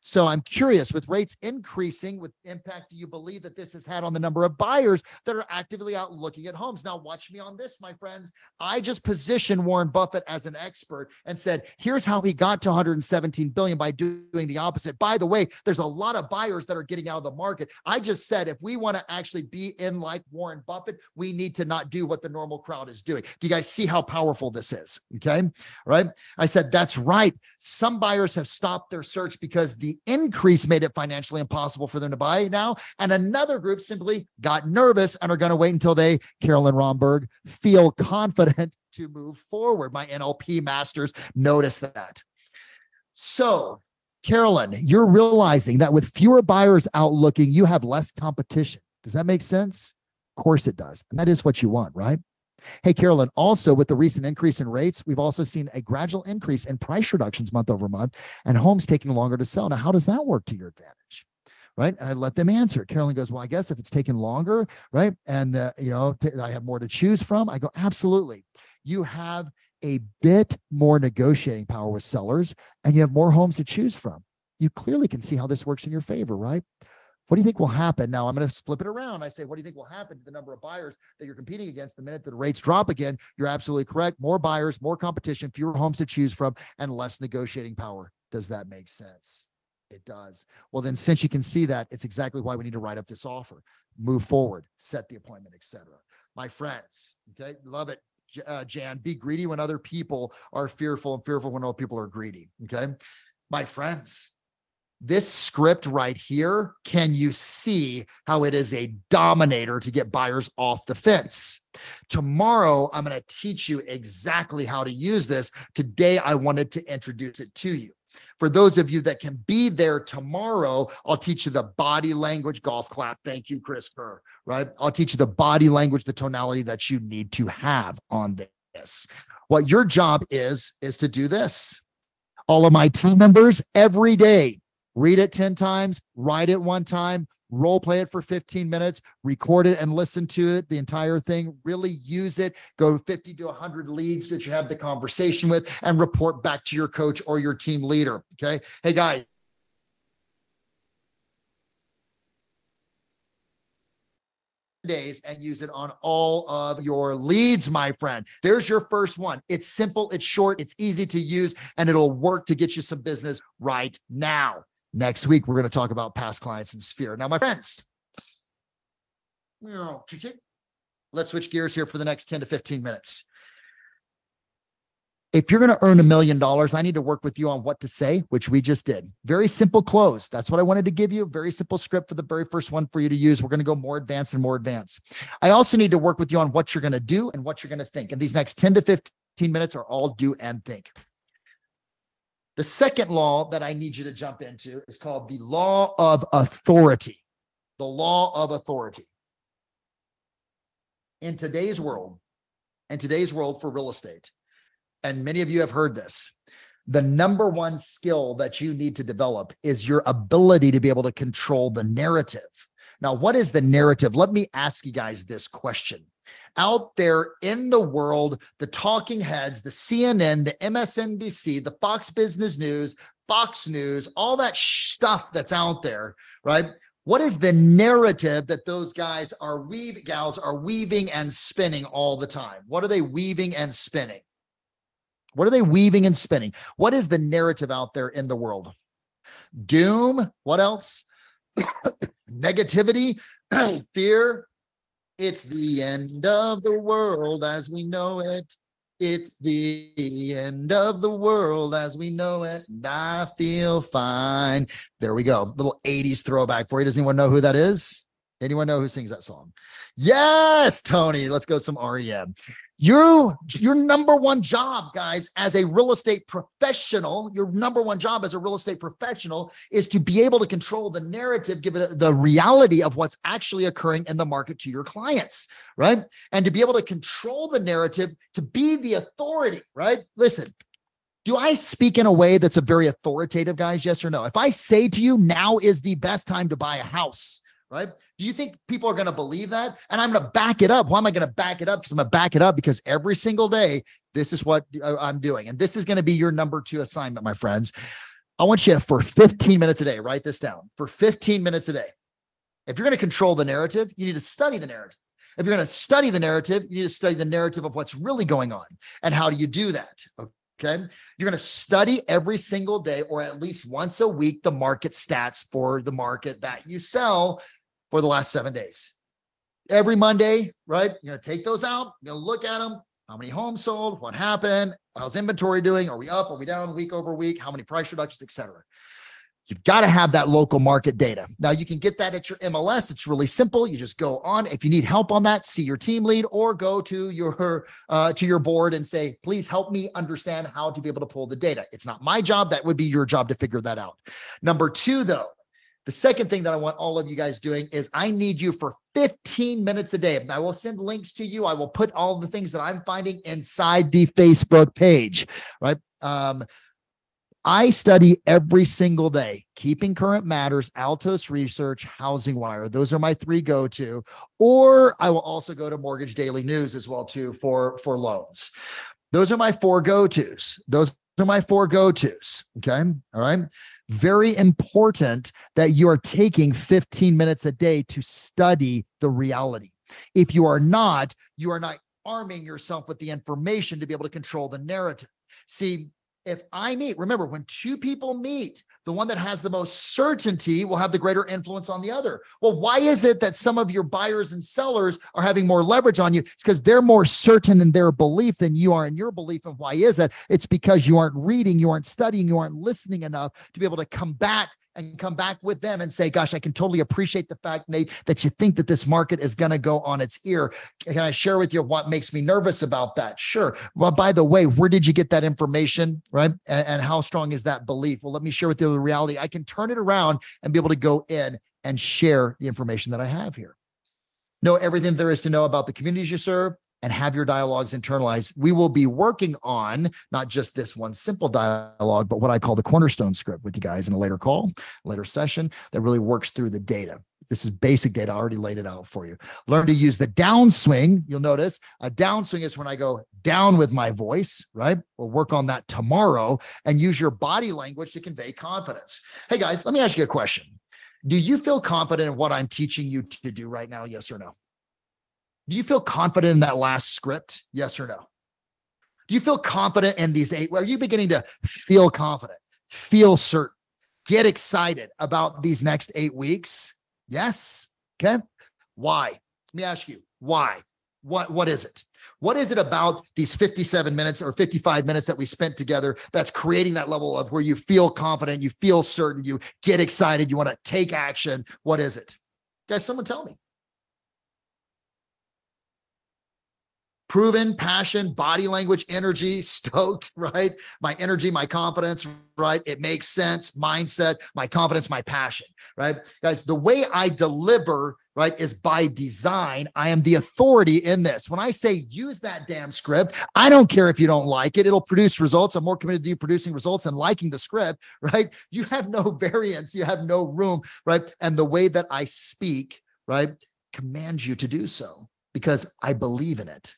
So I'm curious with rates increasing, with impact do you believe that this has had on the number of buyers that are actively out looking at homes? Now, watch me on this, my friends. I just positioned Warren Buffett as an expert and said, here's how he got to 117 billion by doing the opposite. By the way, there's a lot of buyers that are getting out of the market. I just said, if we want to actually be in like Warren Buffett, we need to not do what the normal crowd is doing. Do you guys see how powerful this is? Okay. Right. I said, that's right. Some buyers have stopped their search because the increase made it financially impossible for them to buy now. And another group simply got nervous and are going to wait until they, Carolyn Romberg, feel confident to move forward. My NLP masters notice that. So, Carolyn, you're realizing that with fewer buyers out looking, you have less competition. Does that make sense? Of course it does. And that is what you want, right? Hey, Carolyn, also with the recent increase in rates, we've also seen a gradual increase in price reductions month over month and homes taking longer to sell. Now, how does that work to your advantage? Right. And I let them answer. Carolyn goes, Well, I guess if it's taking longer, right? And, uh, you know, t- I have more to choose from. I go, Absolutely. You have a bit more negotiating power with sellers and you have more homes to choose from. You clearly can see how this works in your favor, right? What do you think will happen? Now I'm going to flip it around. I say, what do you think will happen to the number of buyers that you're competing against the minute that rates drop again? You're absolutely correct. More buyers, more competition, fewer homes to choose from, and less negotiating power. Does that make sense? It does. Well, then, since you can see that, it's exactly why we need to write up this offer, move forward, set the appointment, etc. My friends, okay, love it. Uh, Jan, be greedy when other people are fearful and fearful when other people are greedy. Okay. My friends, this script right here, can you see how it is a dominator to get buyers off the fence? Tomorrow, I'm going to teach you exactly how to use this. Today, I wanted to introduce it to you. For those of you that can be there tomorrow, I'll teach you the body language golf clap. Thank you, Chris Kerr. Right? I'll teach you the body language, the tonality that you need to have on this. What your job is, is to do this. All of my team members every day read it 10 times, write it one time, role play it for 15 minutes, record it and listen to it, the entire thing, really use it, go 50 to 100 leads that you have the conversation with, and report back to your coach or your team leader. Okay. Hey, guys. days and use it on all of your leads, my friend. There's your first one. It's simple, it's short, it's easy to use, and it'll work to get you some business right now. Next week, we're going to talk about past clients and sphere. Now, my friends, let's switch gears here for the next 10 to 15 minutes. If you're going to earn a million dollars, I need to work with you on what to say, which we just did. Very simple close. That's what I wanted to give you. Very simple script for the very first one for you to use. We're going to go more advanced and more advanced. I also need to work with you on what you're going to do and what you're going to think. And these next 10 to 15 minutes are all do and think. The second law that I need you to jump into is called the law of authority. The law of authority. In today's world, in today's world for real estate, and many of you have heard this, the number one skill that you need to develop is your ability to be able to control the narrative. Now, what is the narrative? Let me ask you guys this question out there in the world, the talking heads, the CNN, the MSNBC, the Fox Business News, Fox News, all that stuff that's out there, right? What is the narrative that those guys are weaving, gals are weaving and spinning all the time? What are they weaving and spinning? What are they weaving and spinning? What is the narrative out there in the world? Doom. What else? Negativity, fear, it's the end of the world as we know it. It's the end of the world as we know it. And I feel fine. There we go. Little 80s throwback for you. Does anyone know who that is? Anyone know who sings that song? Yes, Tony. Let's go some REM. Your your number one job, guys, as a real estate professional, your number one job as a real estate professional is to be able to control the narrative, give the reality of what's actually occurring in the market to your clients, right? And to be able to control the narrative, to be the authority, right? Listen, do I speak in a way that's a very authoritative, guys? Yes or no? If I say to you, now is the best time to buy a house, right? Do you think people are going to believe that? And I'm going to back it up. Why am I going to back it up? Because I'm going to back it up because every single day, this is what uh, I'm doing. And this is going to be your number two assignment, my friends. I want you for 15 minutes a day, write this down for 15 minutes a day. If you're going to control the narrative, you need to study the narrative. If you're going to study the narrative, you need to study the narrative of what's really going on. And how do you do that? Okay. You're going to study every single day or at least once a week the market stats for the market that you sell for the last seven days. Every Monday, right? You're going to take those out, you're going to look at them. How many homes sold? What happened? How's inventory doing? Are we up? Are we down week over week? How many price reductions, et cetera? You've got to have that local market data. Now you can get that at your MLS. It's really simple. You just go on. If you need help on that, see your team lead or go to your uh, to your board and say, please help me understand how to be able to pull the data. It's not my job. That would be your job to figure that out. Number two, though, the second thing that I want all of you guys doing is I need you for 15 minutes a day. I will send links to you. I will put all the things that I'm finding inside the Facebook page, right? Um, I study every single day, Keeping Current Matters, Altos Research, Housing Wire. Those are my three go to. Or I will also go to Mortgage Daily News as well too for for loans. Those are my four go tos. Those are my four go tos. Okay, all right. Very important that you are taking 15 minutes a day to study the reality. If you are not, you are not arming yourself with the information to be able to control the narrative. See, if I meet, remember, when two people meet, the one that has the most certainty will have the greater influence on the other. Well, why is it that some of your buyers and sellers are having more leverage on you? It's because they're more certain in their belief than you are in your belief. And why is that? It's because you aren't reading, you aren't studying, you aren't listening enough to be able to combat and come back with them and say, gosh, I can totally appreciate the fact, Nate, that you think that this market is going to go on its ear. Can I share with you what makes me nervous about that? Sure. Well, by the way, where did you get that information? Right. And, and how strong is that belief? Well, let me share with you the reality. I can turn it around and be able to go in and share the information that I have here. Know everything there is to know about the communities you serve, and have your dialogues internalized. We will be working on not just this one simple dialogue, but what I call the cornerstone script with you guys in a later call, later session that really works through the data. This is basic data. I already laid it out for you. Learn to use the downswing. You'll notice a downswing is when I go down with my voice, right? We'll work on that tomorrow and use your body language to convey confidence. Hey guys, let me ask you a question. Do you feel confident in what I'm teaching you to do right now? Yes or no? Do you feel confident in that last script? Yes or no? Do you feel confident in these eight? Are you beginning to feel confident, feel certain, get excited about these next eight weeks? Yes. Okay. Why? Let me ask you, why? What, what is it? What is it about these 57 minutes or 55 minutes that we spent together that's creating that level of where you feel confident, you feel certain, you get excited, you want to take action? What is it? Guys, someone tell me. Proven passion, body language, energy, stoked, right? My energy, my confidence, right? It makes sense, mindset, my confidence, my passion, right? Guys, the way I deliver, right, is by design. I am the authority in this. When I say use that damn script, I don't care if you don't like it, it'll produce results. I'm more committed to you producing results and liking the script, right? You have no variance, you have no room, right? And the way that I speak, right, commands you to do so because I believe in it.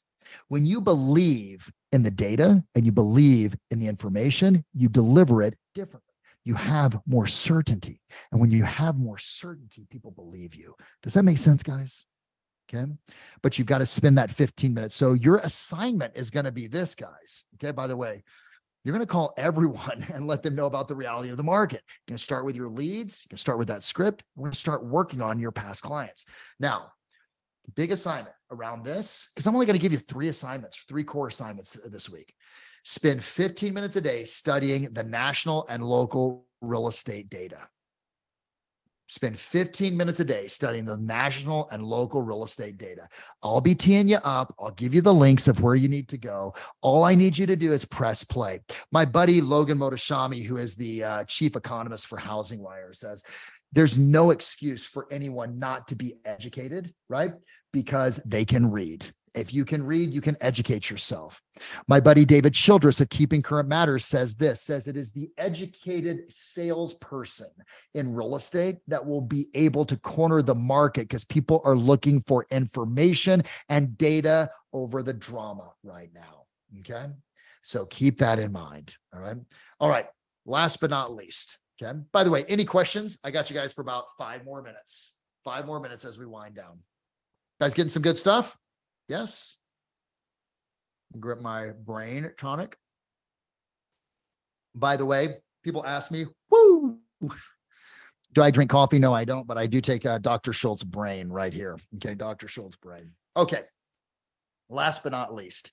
When you believe in the data and you believe in the information, you deliver it differently. You have more certainty. And when you have more certainty, people believe you. Does that make sense, guys? Okay. But you've got to spend that 15 minutes. So your assignment is going to be this, guys. Okay. By the way, you're going to call everyone and let them know about the reality of the market. You're going to start with your leads. You can start with that script. We're going to start working on your past clients. Now, big assignment around this because I'm only going to give you three assignments, three core assignments this week. Spend 15 minutes a day studying the national and local real estate data. Spend 15 minutes a day studying the national and local real estate data. I'll be teeing you up. I'll give you the links of where you need to go. All I need you to do is press play. My buddy Logan Mohtashami, who is the uh, chief economist for Housing Wire, says there's no excuse for anyone not to be educated, right? Because they can read. If you can read, you can educate yourself. My buddy David Childress of Keeping Current Matters says this says it is the educated salesperson in real estate that will be able to corner the market because people are looking for information and data over the drama right now. Okay. So keep that in mind. All right. All right last but not least, okay. By the way, any questions? I got you guys for about five more minutes. Five more minutes as we wind down. Guys, getting some good stuff? Yes. Grip my brain tonic. By the way, people ask me, woo, do I drink coffee? No, I don't, but I do take uh, Dr. Schultz brain right here. Okay, Dr. Schultz brain. Okay. Last but not least,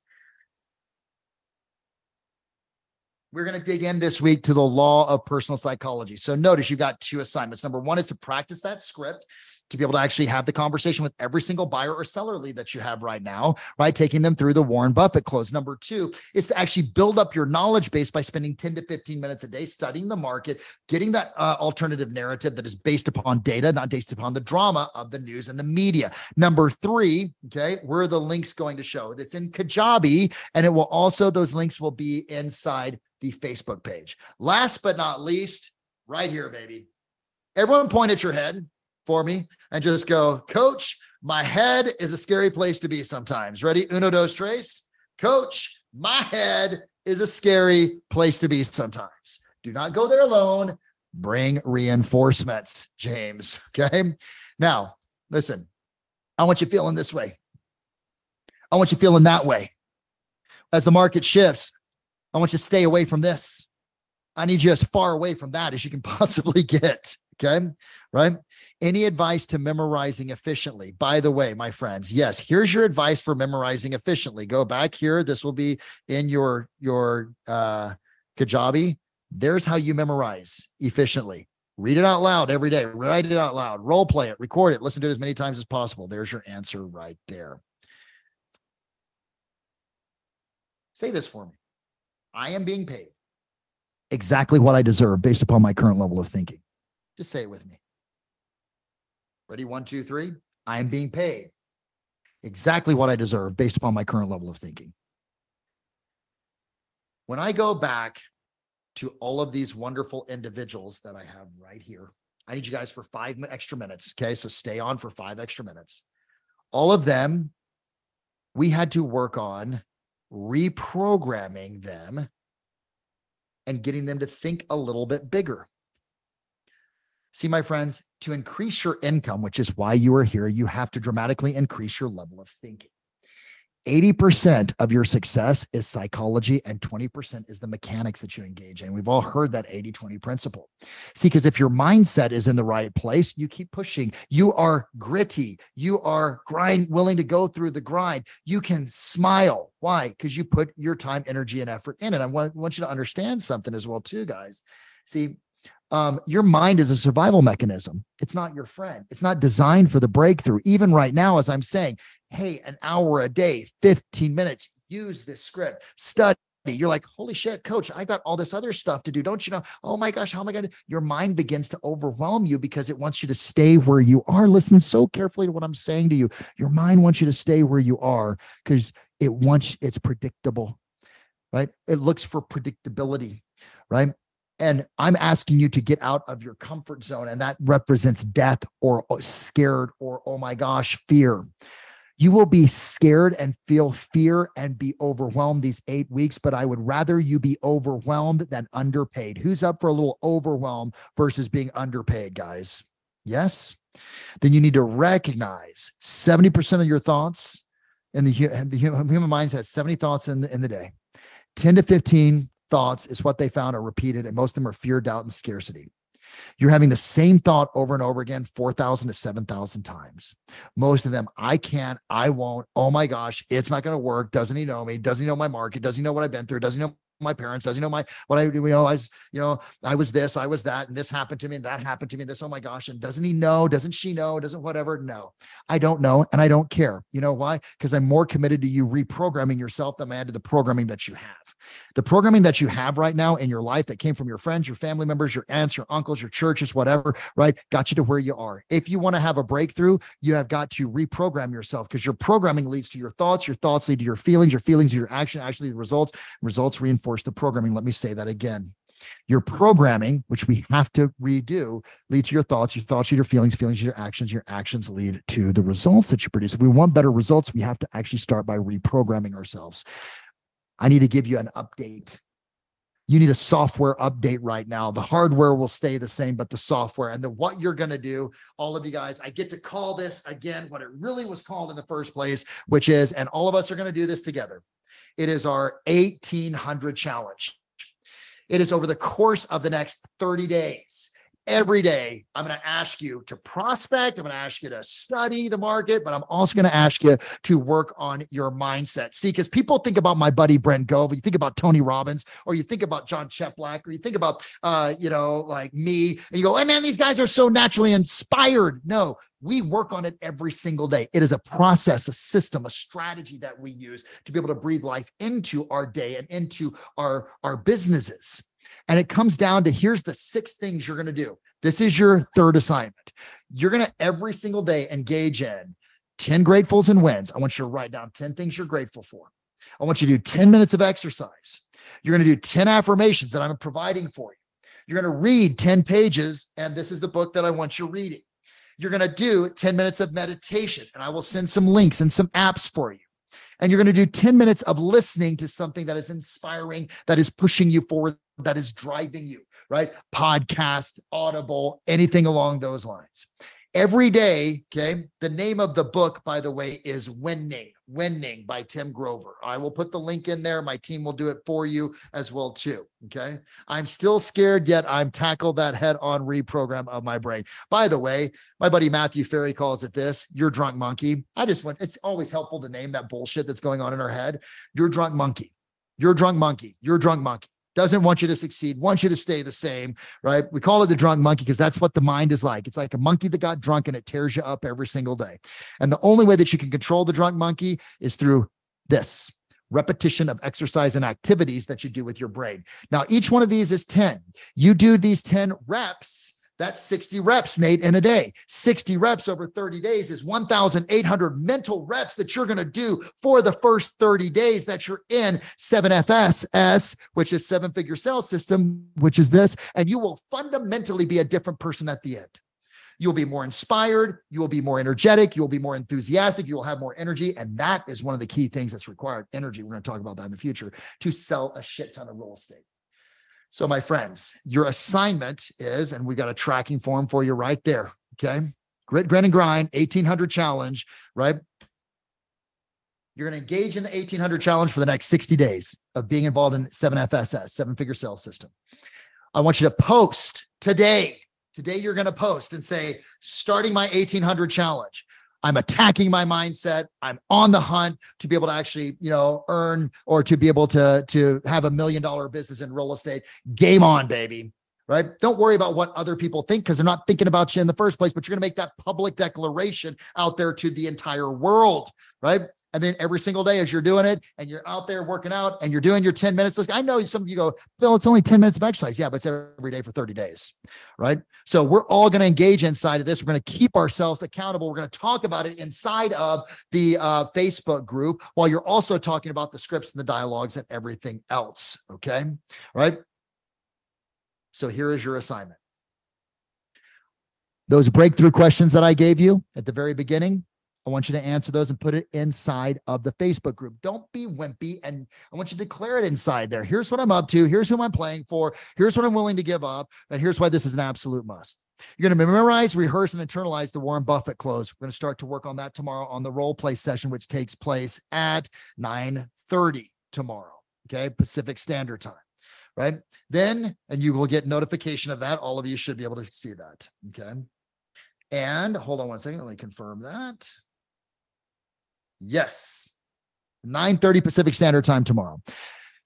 we're going to dig in this week to the law of personal psychology. So notice you've got two assignments. Number one is to practice that script to be able to actually have the conversation with every single buyer or seller lead that you have right now, right? Taking them through the Warren Buffett close. Number two is to actually build up your knowledge base by spending 10 to 15 minutes a day studying the market, getting that uh, alternative narrative that is based upon data, not based upon the drama of the news and the media. Number three, okay, where are the links going to show? It's in Kajabi, and it will also, those links will be inside the Facebook page. Last but not least, right here, baby. Everyone point at your head for me and just go, Coach, my head is a scary place to be sometimes. Ready? Uno, dos, tres. Coach, my head is a scary place to be sometimes. Do not go there alone. Bring reinforcements, James. Okay. Now, listen, I want you feeling this way. I want you feeling that way. As the market shifts, I want you to stay away from this. I need you as far away from that as you can possibly get. Okay. Right. Any advice to memorizing efficiently? By the way, my friends, yes, here's your advice for memorizing efficiently. Go back here. This will be in your your uh Kajabi. There's how you memorize efficiently. Read it out loud every day. Write it out loud. Role play it. Record it. Listen to it as many times as possible. There's your answer right there. Say this for me. I am being paid exactly what I deserve based upon my current level of thinking. Just say it with me. Ready? One, two, three. I am being paid exactly what I deserve based upon my current level of thinking. When I go back to all of these wonderful individuals that I have right here, I need you guys for five extra minutes. Okay. So stay on for five extra minutes. All of them, we had to work on reprogramming them and getting them to think a little bit bigger. See, my friends, to increase your income, which is why you are here, you have to dramatically increase your level of thinking. 80% of your success is psychology and 20% is the mechanics that you engage in. We've all heard that 80 20 principle. See, because if your mindset is in the right place, you keep pushing. You are gritty. You are grind, willing to go through the grind. You can smile. Why? Because you put your time, energy, and effort in it. I want, want you to understand something as well, too, guys. See, um, your mind is a survival mechanism. It's not your friend. It's not designed for the breakthrough. Even right now, as I'm saying, hey, an hour a day, 15 minutes, use this script, study. You're like, holy shit, coach, I got all this other stuff to do. Don't you know? Oh my gosh, how am I going to? Your mind begins to overwhelm you because it wants you to stay where you are. Listen so carefully to what I'm saying to you. Your mind wants you to stay where you are because it wants, it's predictable, right? It looks for predictability, right? And I'm asking you to get out of your comfort zone. And that represents death or uh, scared or, oh my gosh, fear. You will be scared and feel fear and be overwhelmed these eight weeks, but I would rather you be overwhelmed than underpaid. Who's up for a little overwhelm versus being underpaid, guys? Yes. Then you need to recognize 70% of your thoughts in the, the human mind has 70 thoughts in the, in the day. 10 to 15 thoughts is what they found are repeated, and most of them are fear, doubt, and scarcity. You're having the same thought over and over again, 4,000 to 7,000 times. Most of them, I can't, I won't. Oh my gosh, it's not going to work. Doesn't he know me? Doesn't he know my market? Doesn't he know what I've been through? Doesn't he know my parents? Does You know my what I you know? I was, you know, I was this, I was that, and this happened to me, and that happened to me. This, oh my gosh, and doesn't he know? Doesn't she know? Doesn't whatever? No, I don't know, and I don't care. You know why? Because I'm more committed to you reprogramming yourself than I am to the programming that you have. The programming that you have right now in your life that came from your friends, your family members, your aunts, your uncles, your churches, whatever, right, got you to where you are. If you want to have a breakthrough, you have got to reprogram yourself because your programming leads to your thoughts, your thoughts lead to your feelings, your feelings to your action, actually the results, results reinforce the programming. Let me say that again. Your programming, which we have to redo, lead to your thoughts. Your thoughts lead your feelings. Feelings to your actions. Your actions lead to the results that you produce. If we want better results, we have to actually start by reprogramming ourselves. I need to give you an update. you need a software update right now. The hardware will stay the same, but the software and the what you're going to do, all of you guys, I get to call this again what it really was called in the first place, which is, and all of us are going to do this together. It is our 1800 challenge. It is over the course of the next 30 days every day i'm going to ask you to prospect i'm going to ask you to study the market but i'm also going to ask you to work on your mindset see because people think about my buddy brent gove you think about tony robbins or you think about jon cheplak or you think about uh you know like me and you go hey man these guys are so naturally inspired no we work on it every single day. It is a process, a system, a strategy that we use to be able to breathe life into our day and into our, our businesses. And it comes down to here's the six things you're going to do. This is your third assignment. You're going to every single day engage in 10 gratefuls and wins. I want you to write down 10 things you're grateful for. I want you to do 10 minutes of exercise. You're going to do 10 affirmations that I'm providing for you. You're going to read 10 pages, and this is the book that I want you reading. You're going to do 10 minutes of meditation, and I will send some links and some apps for you and you're going to do 10 minutes of listening to something that is inspiring, that is pushing you forward, that is driving you, right? Podcast, audible, anything along those lines every day. Okay. The name of the book, by the way, is Winning, Winning by Tim Grover. I will put the link in there. My team will do it for you as well, too. Okay. I'm still scared, yet I'm tackled that head on reprogram of my brain. By the way, my buddy Matthew Ferry calls it this Your drunk monkey. I just want, it's always helpful to name that bullshit that's going on in our head. Your drunk monkey. Your drunk monkey. Your drunk monkey doesn't want you to succeed, wants you to stay the same, right? We call it the drunk monkey because that's what the mind is like. It's like a monkey that got drunk and it tears you up every single day. And the only way that you can control the drunk monkey is through this repetition of exercise and activities that you do with your brain. Now, each one of these is 10. You do these 10 reps that's 60 reps, Nate, in a day. 60 reps over 30 days is 1,800 mental reps that you're going to do for the first 30 days that you're in 7FSS, which is seven figure sales system, which is this. And you will fundamentally be a different person at the end. You'll be more inspired. You will be more energetic. You'll be more enthusiastic. You will have more energy. And that is one of the key things that's required energy. We're going to talk about that in the future to sell a shit ton of real estate. So, my friends, your assignment is, and we got a tracking form for you right there. Okay. Grit, grin, and grind, 1800 challenge, right? You're going to engage in the 1800 challenge for the next 60 days of being involved in 7FSS, seven figure sales system. I want you to post today. Today, you're going to post and say, starting my 1800 challenge. I'm attacking my mindset. I'm on the hunt to be able to actually, you know, earn or to be able to to have a million dollar business in real estate. Game on, baby. Right? Don't worry about what other people think because they're not thinking about you in the first place, but you're going to make that public declaration out there to the entire world, right? And then every single day as you're doing it and you're out there working out and you're doing your 10 minutes. I know some of you go, Bill, it's only 10 minutes of exercise. Yeah, but it's every day for 30 days. Right. So we're all going to engage inside of this. We're going to keep ourselves accountable. We're going to talk about it inside of the uh, Facebook group while you're also talking about the scripts and the dialogues and everything else. Okay. Right. So here is your assignment. Those breakthrough questions that I gave you at the very beginning, I want you to answer those and put it inside of the Facebook group. Don't be wimpy and I want you to declare it inside there. Here's what I'm up to. Here's who I'm playing for. Here's what I'm willing to give up. And here's why this is an absolute must. You're going to memorize, rehearse, and internalize the Warren Buffett close. We're going to start to work on that tomorrow on the role play session, which takes place at 9 30 tomorrow. Okay. Pacific Standard Time. Right. Then, and you will get notification of that. All of you should be able to see that. Okay. And hold on one second. Let me confirm that. Yes. 9:30 Pacific Standard Time tomorrow.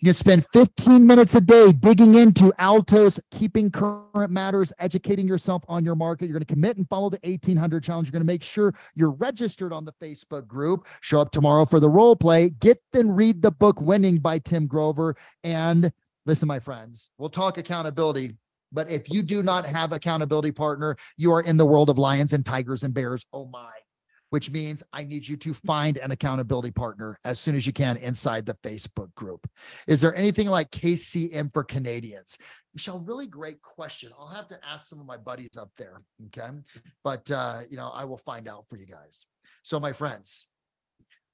You can spend 15 minutes a day digging into Altos, keeping current matters, educating yourself on your market. You're going to commit and follow the 1800 challenge. You're going to make sure you're registered on the Facebook group. Show up tomorrow for the role play. Get and read the book Winning by Tim Grover. And listen, my friends, we'll talk accountability. But if you do not have accountability partner, you are in the world of lions and tigers and bears. Oh my which means I need you to find an accountability partner as soon as you can inside the Facebook group. Is there anything like KCM for Canadians? Michelle, really great question. I'll have to ask some of my buddies up there. Okay. But, uh, you know, I will find out for you guys. So, my friends,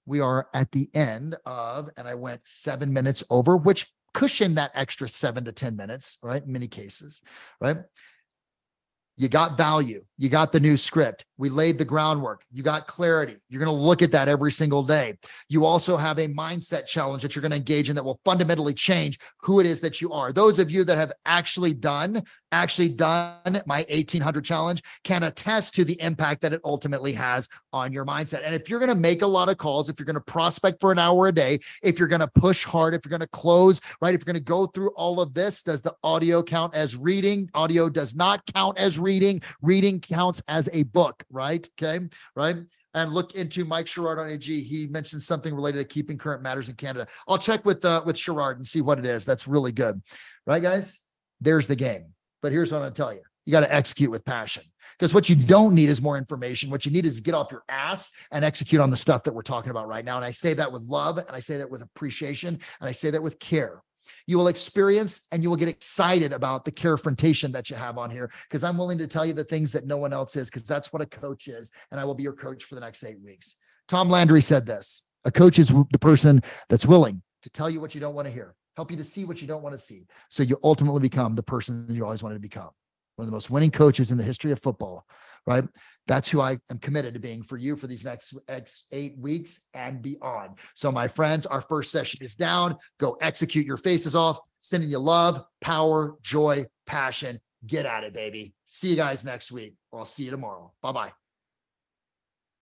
we are at the end of, and I went seven minutes over, which cushion that extra seven to 10 minutes, right? In many cases, right? You got value. You got the new script. We laid the groundwork. You got clarity. You're going to look at that every single day. You also have a mindset challenge that you're going to engage in that will fundamentally change who it is that you are. Those of you that have actually done, actually done my 1800 challenge can attest to the impact that it ultimately has on your mindset. And if you're going to make a lot of calls, if you're going to prospect for an hour a day, if you're going to push hard, if you're going to close, right? If you're going to go through all of this, does the audio count as reading? Audio does not count as reading. Reading counts as a book, right? Okay, right? And look into Mike Sherrard on AG. He mentioned something related to keeping current matters in Canada. I'll check with uh, with Sherrard and see what it is. That's really good, right, guys? There's the game. But here's what I'm to tell you: you got to execute with passion. Because what you don't need is more information. What you need is get off your ass and execute on the stuff that we're talking about right now. And I say that with love, and I say that with appreciation, and I say that with care you will experience and you will get excited about the confrontation that you have on here because I'm willing to tell you the things that no one else is because that's what a coach is. And I will be your coach for the next eight weeks. Tom Landry said this a coach is the person that's willing to tell you what you don't want to hear, help you to see what you don't want to see. So you ultimately become the person you always wanted to become. One of the most winning coaches in the history of football, right? That's who I am committed to being for you for these next X eight weeks and beyond. So, my friends, our first session is down. Go execute your faces off. Sending you love, power, joy, passion. Get at it, baby. See you guys next week, or I'll see you tomorrow. Bye bye.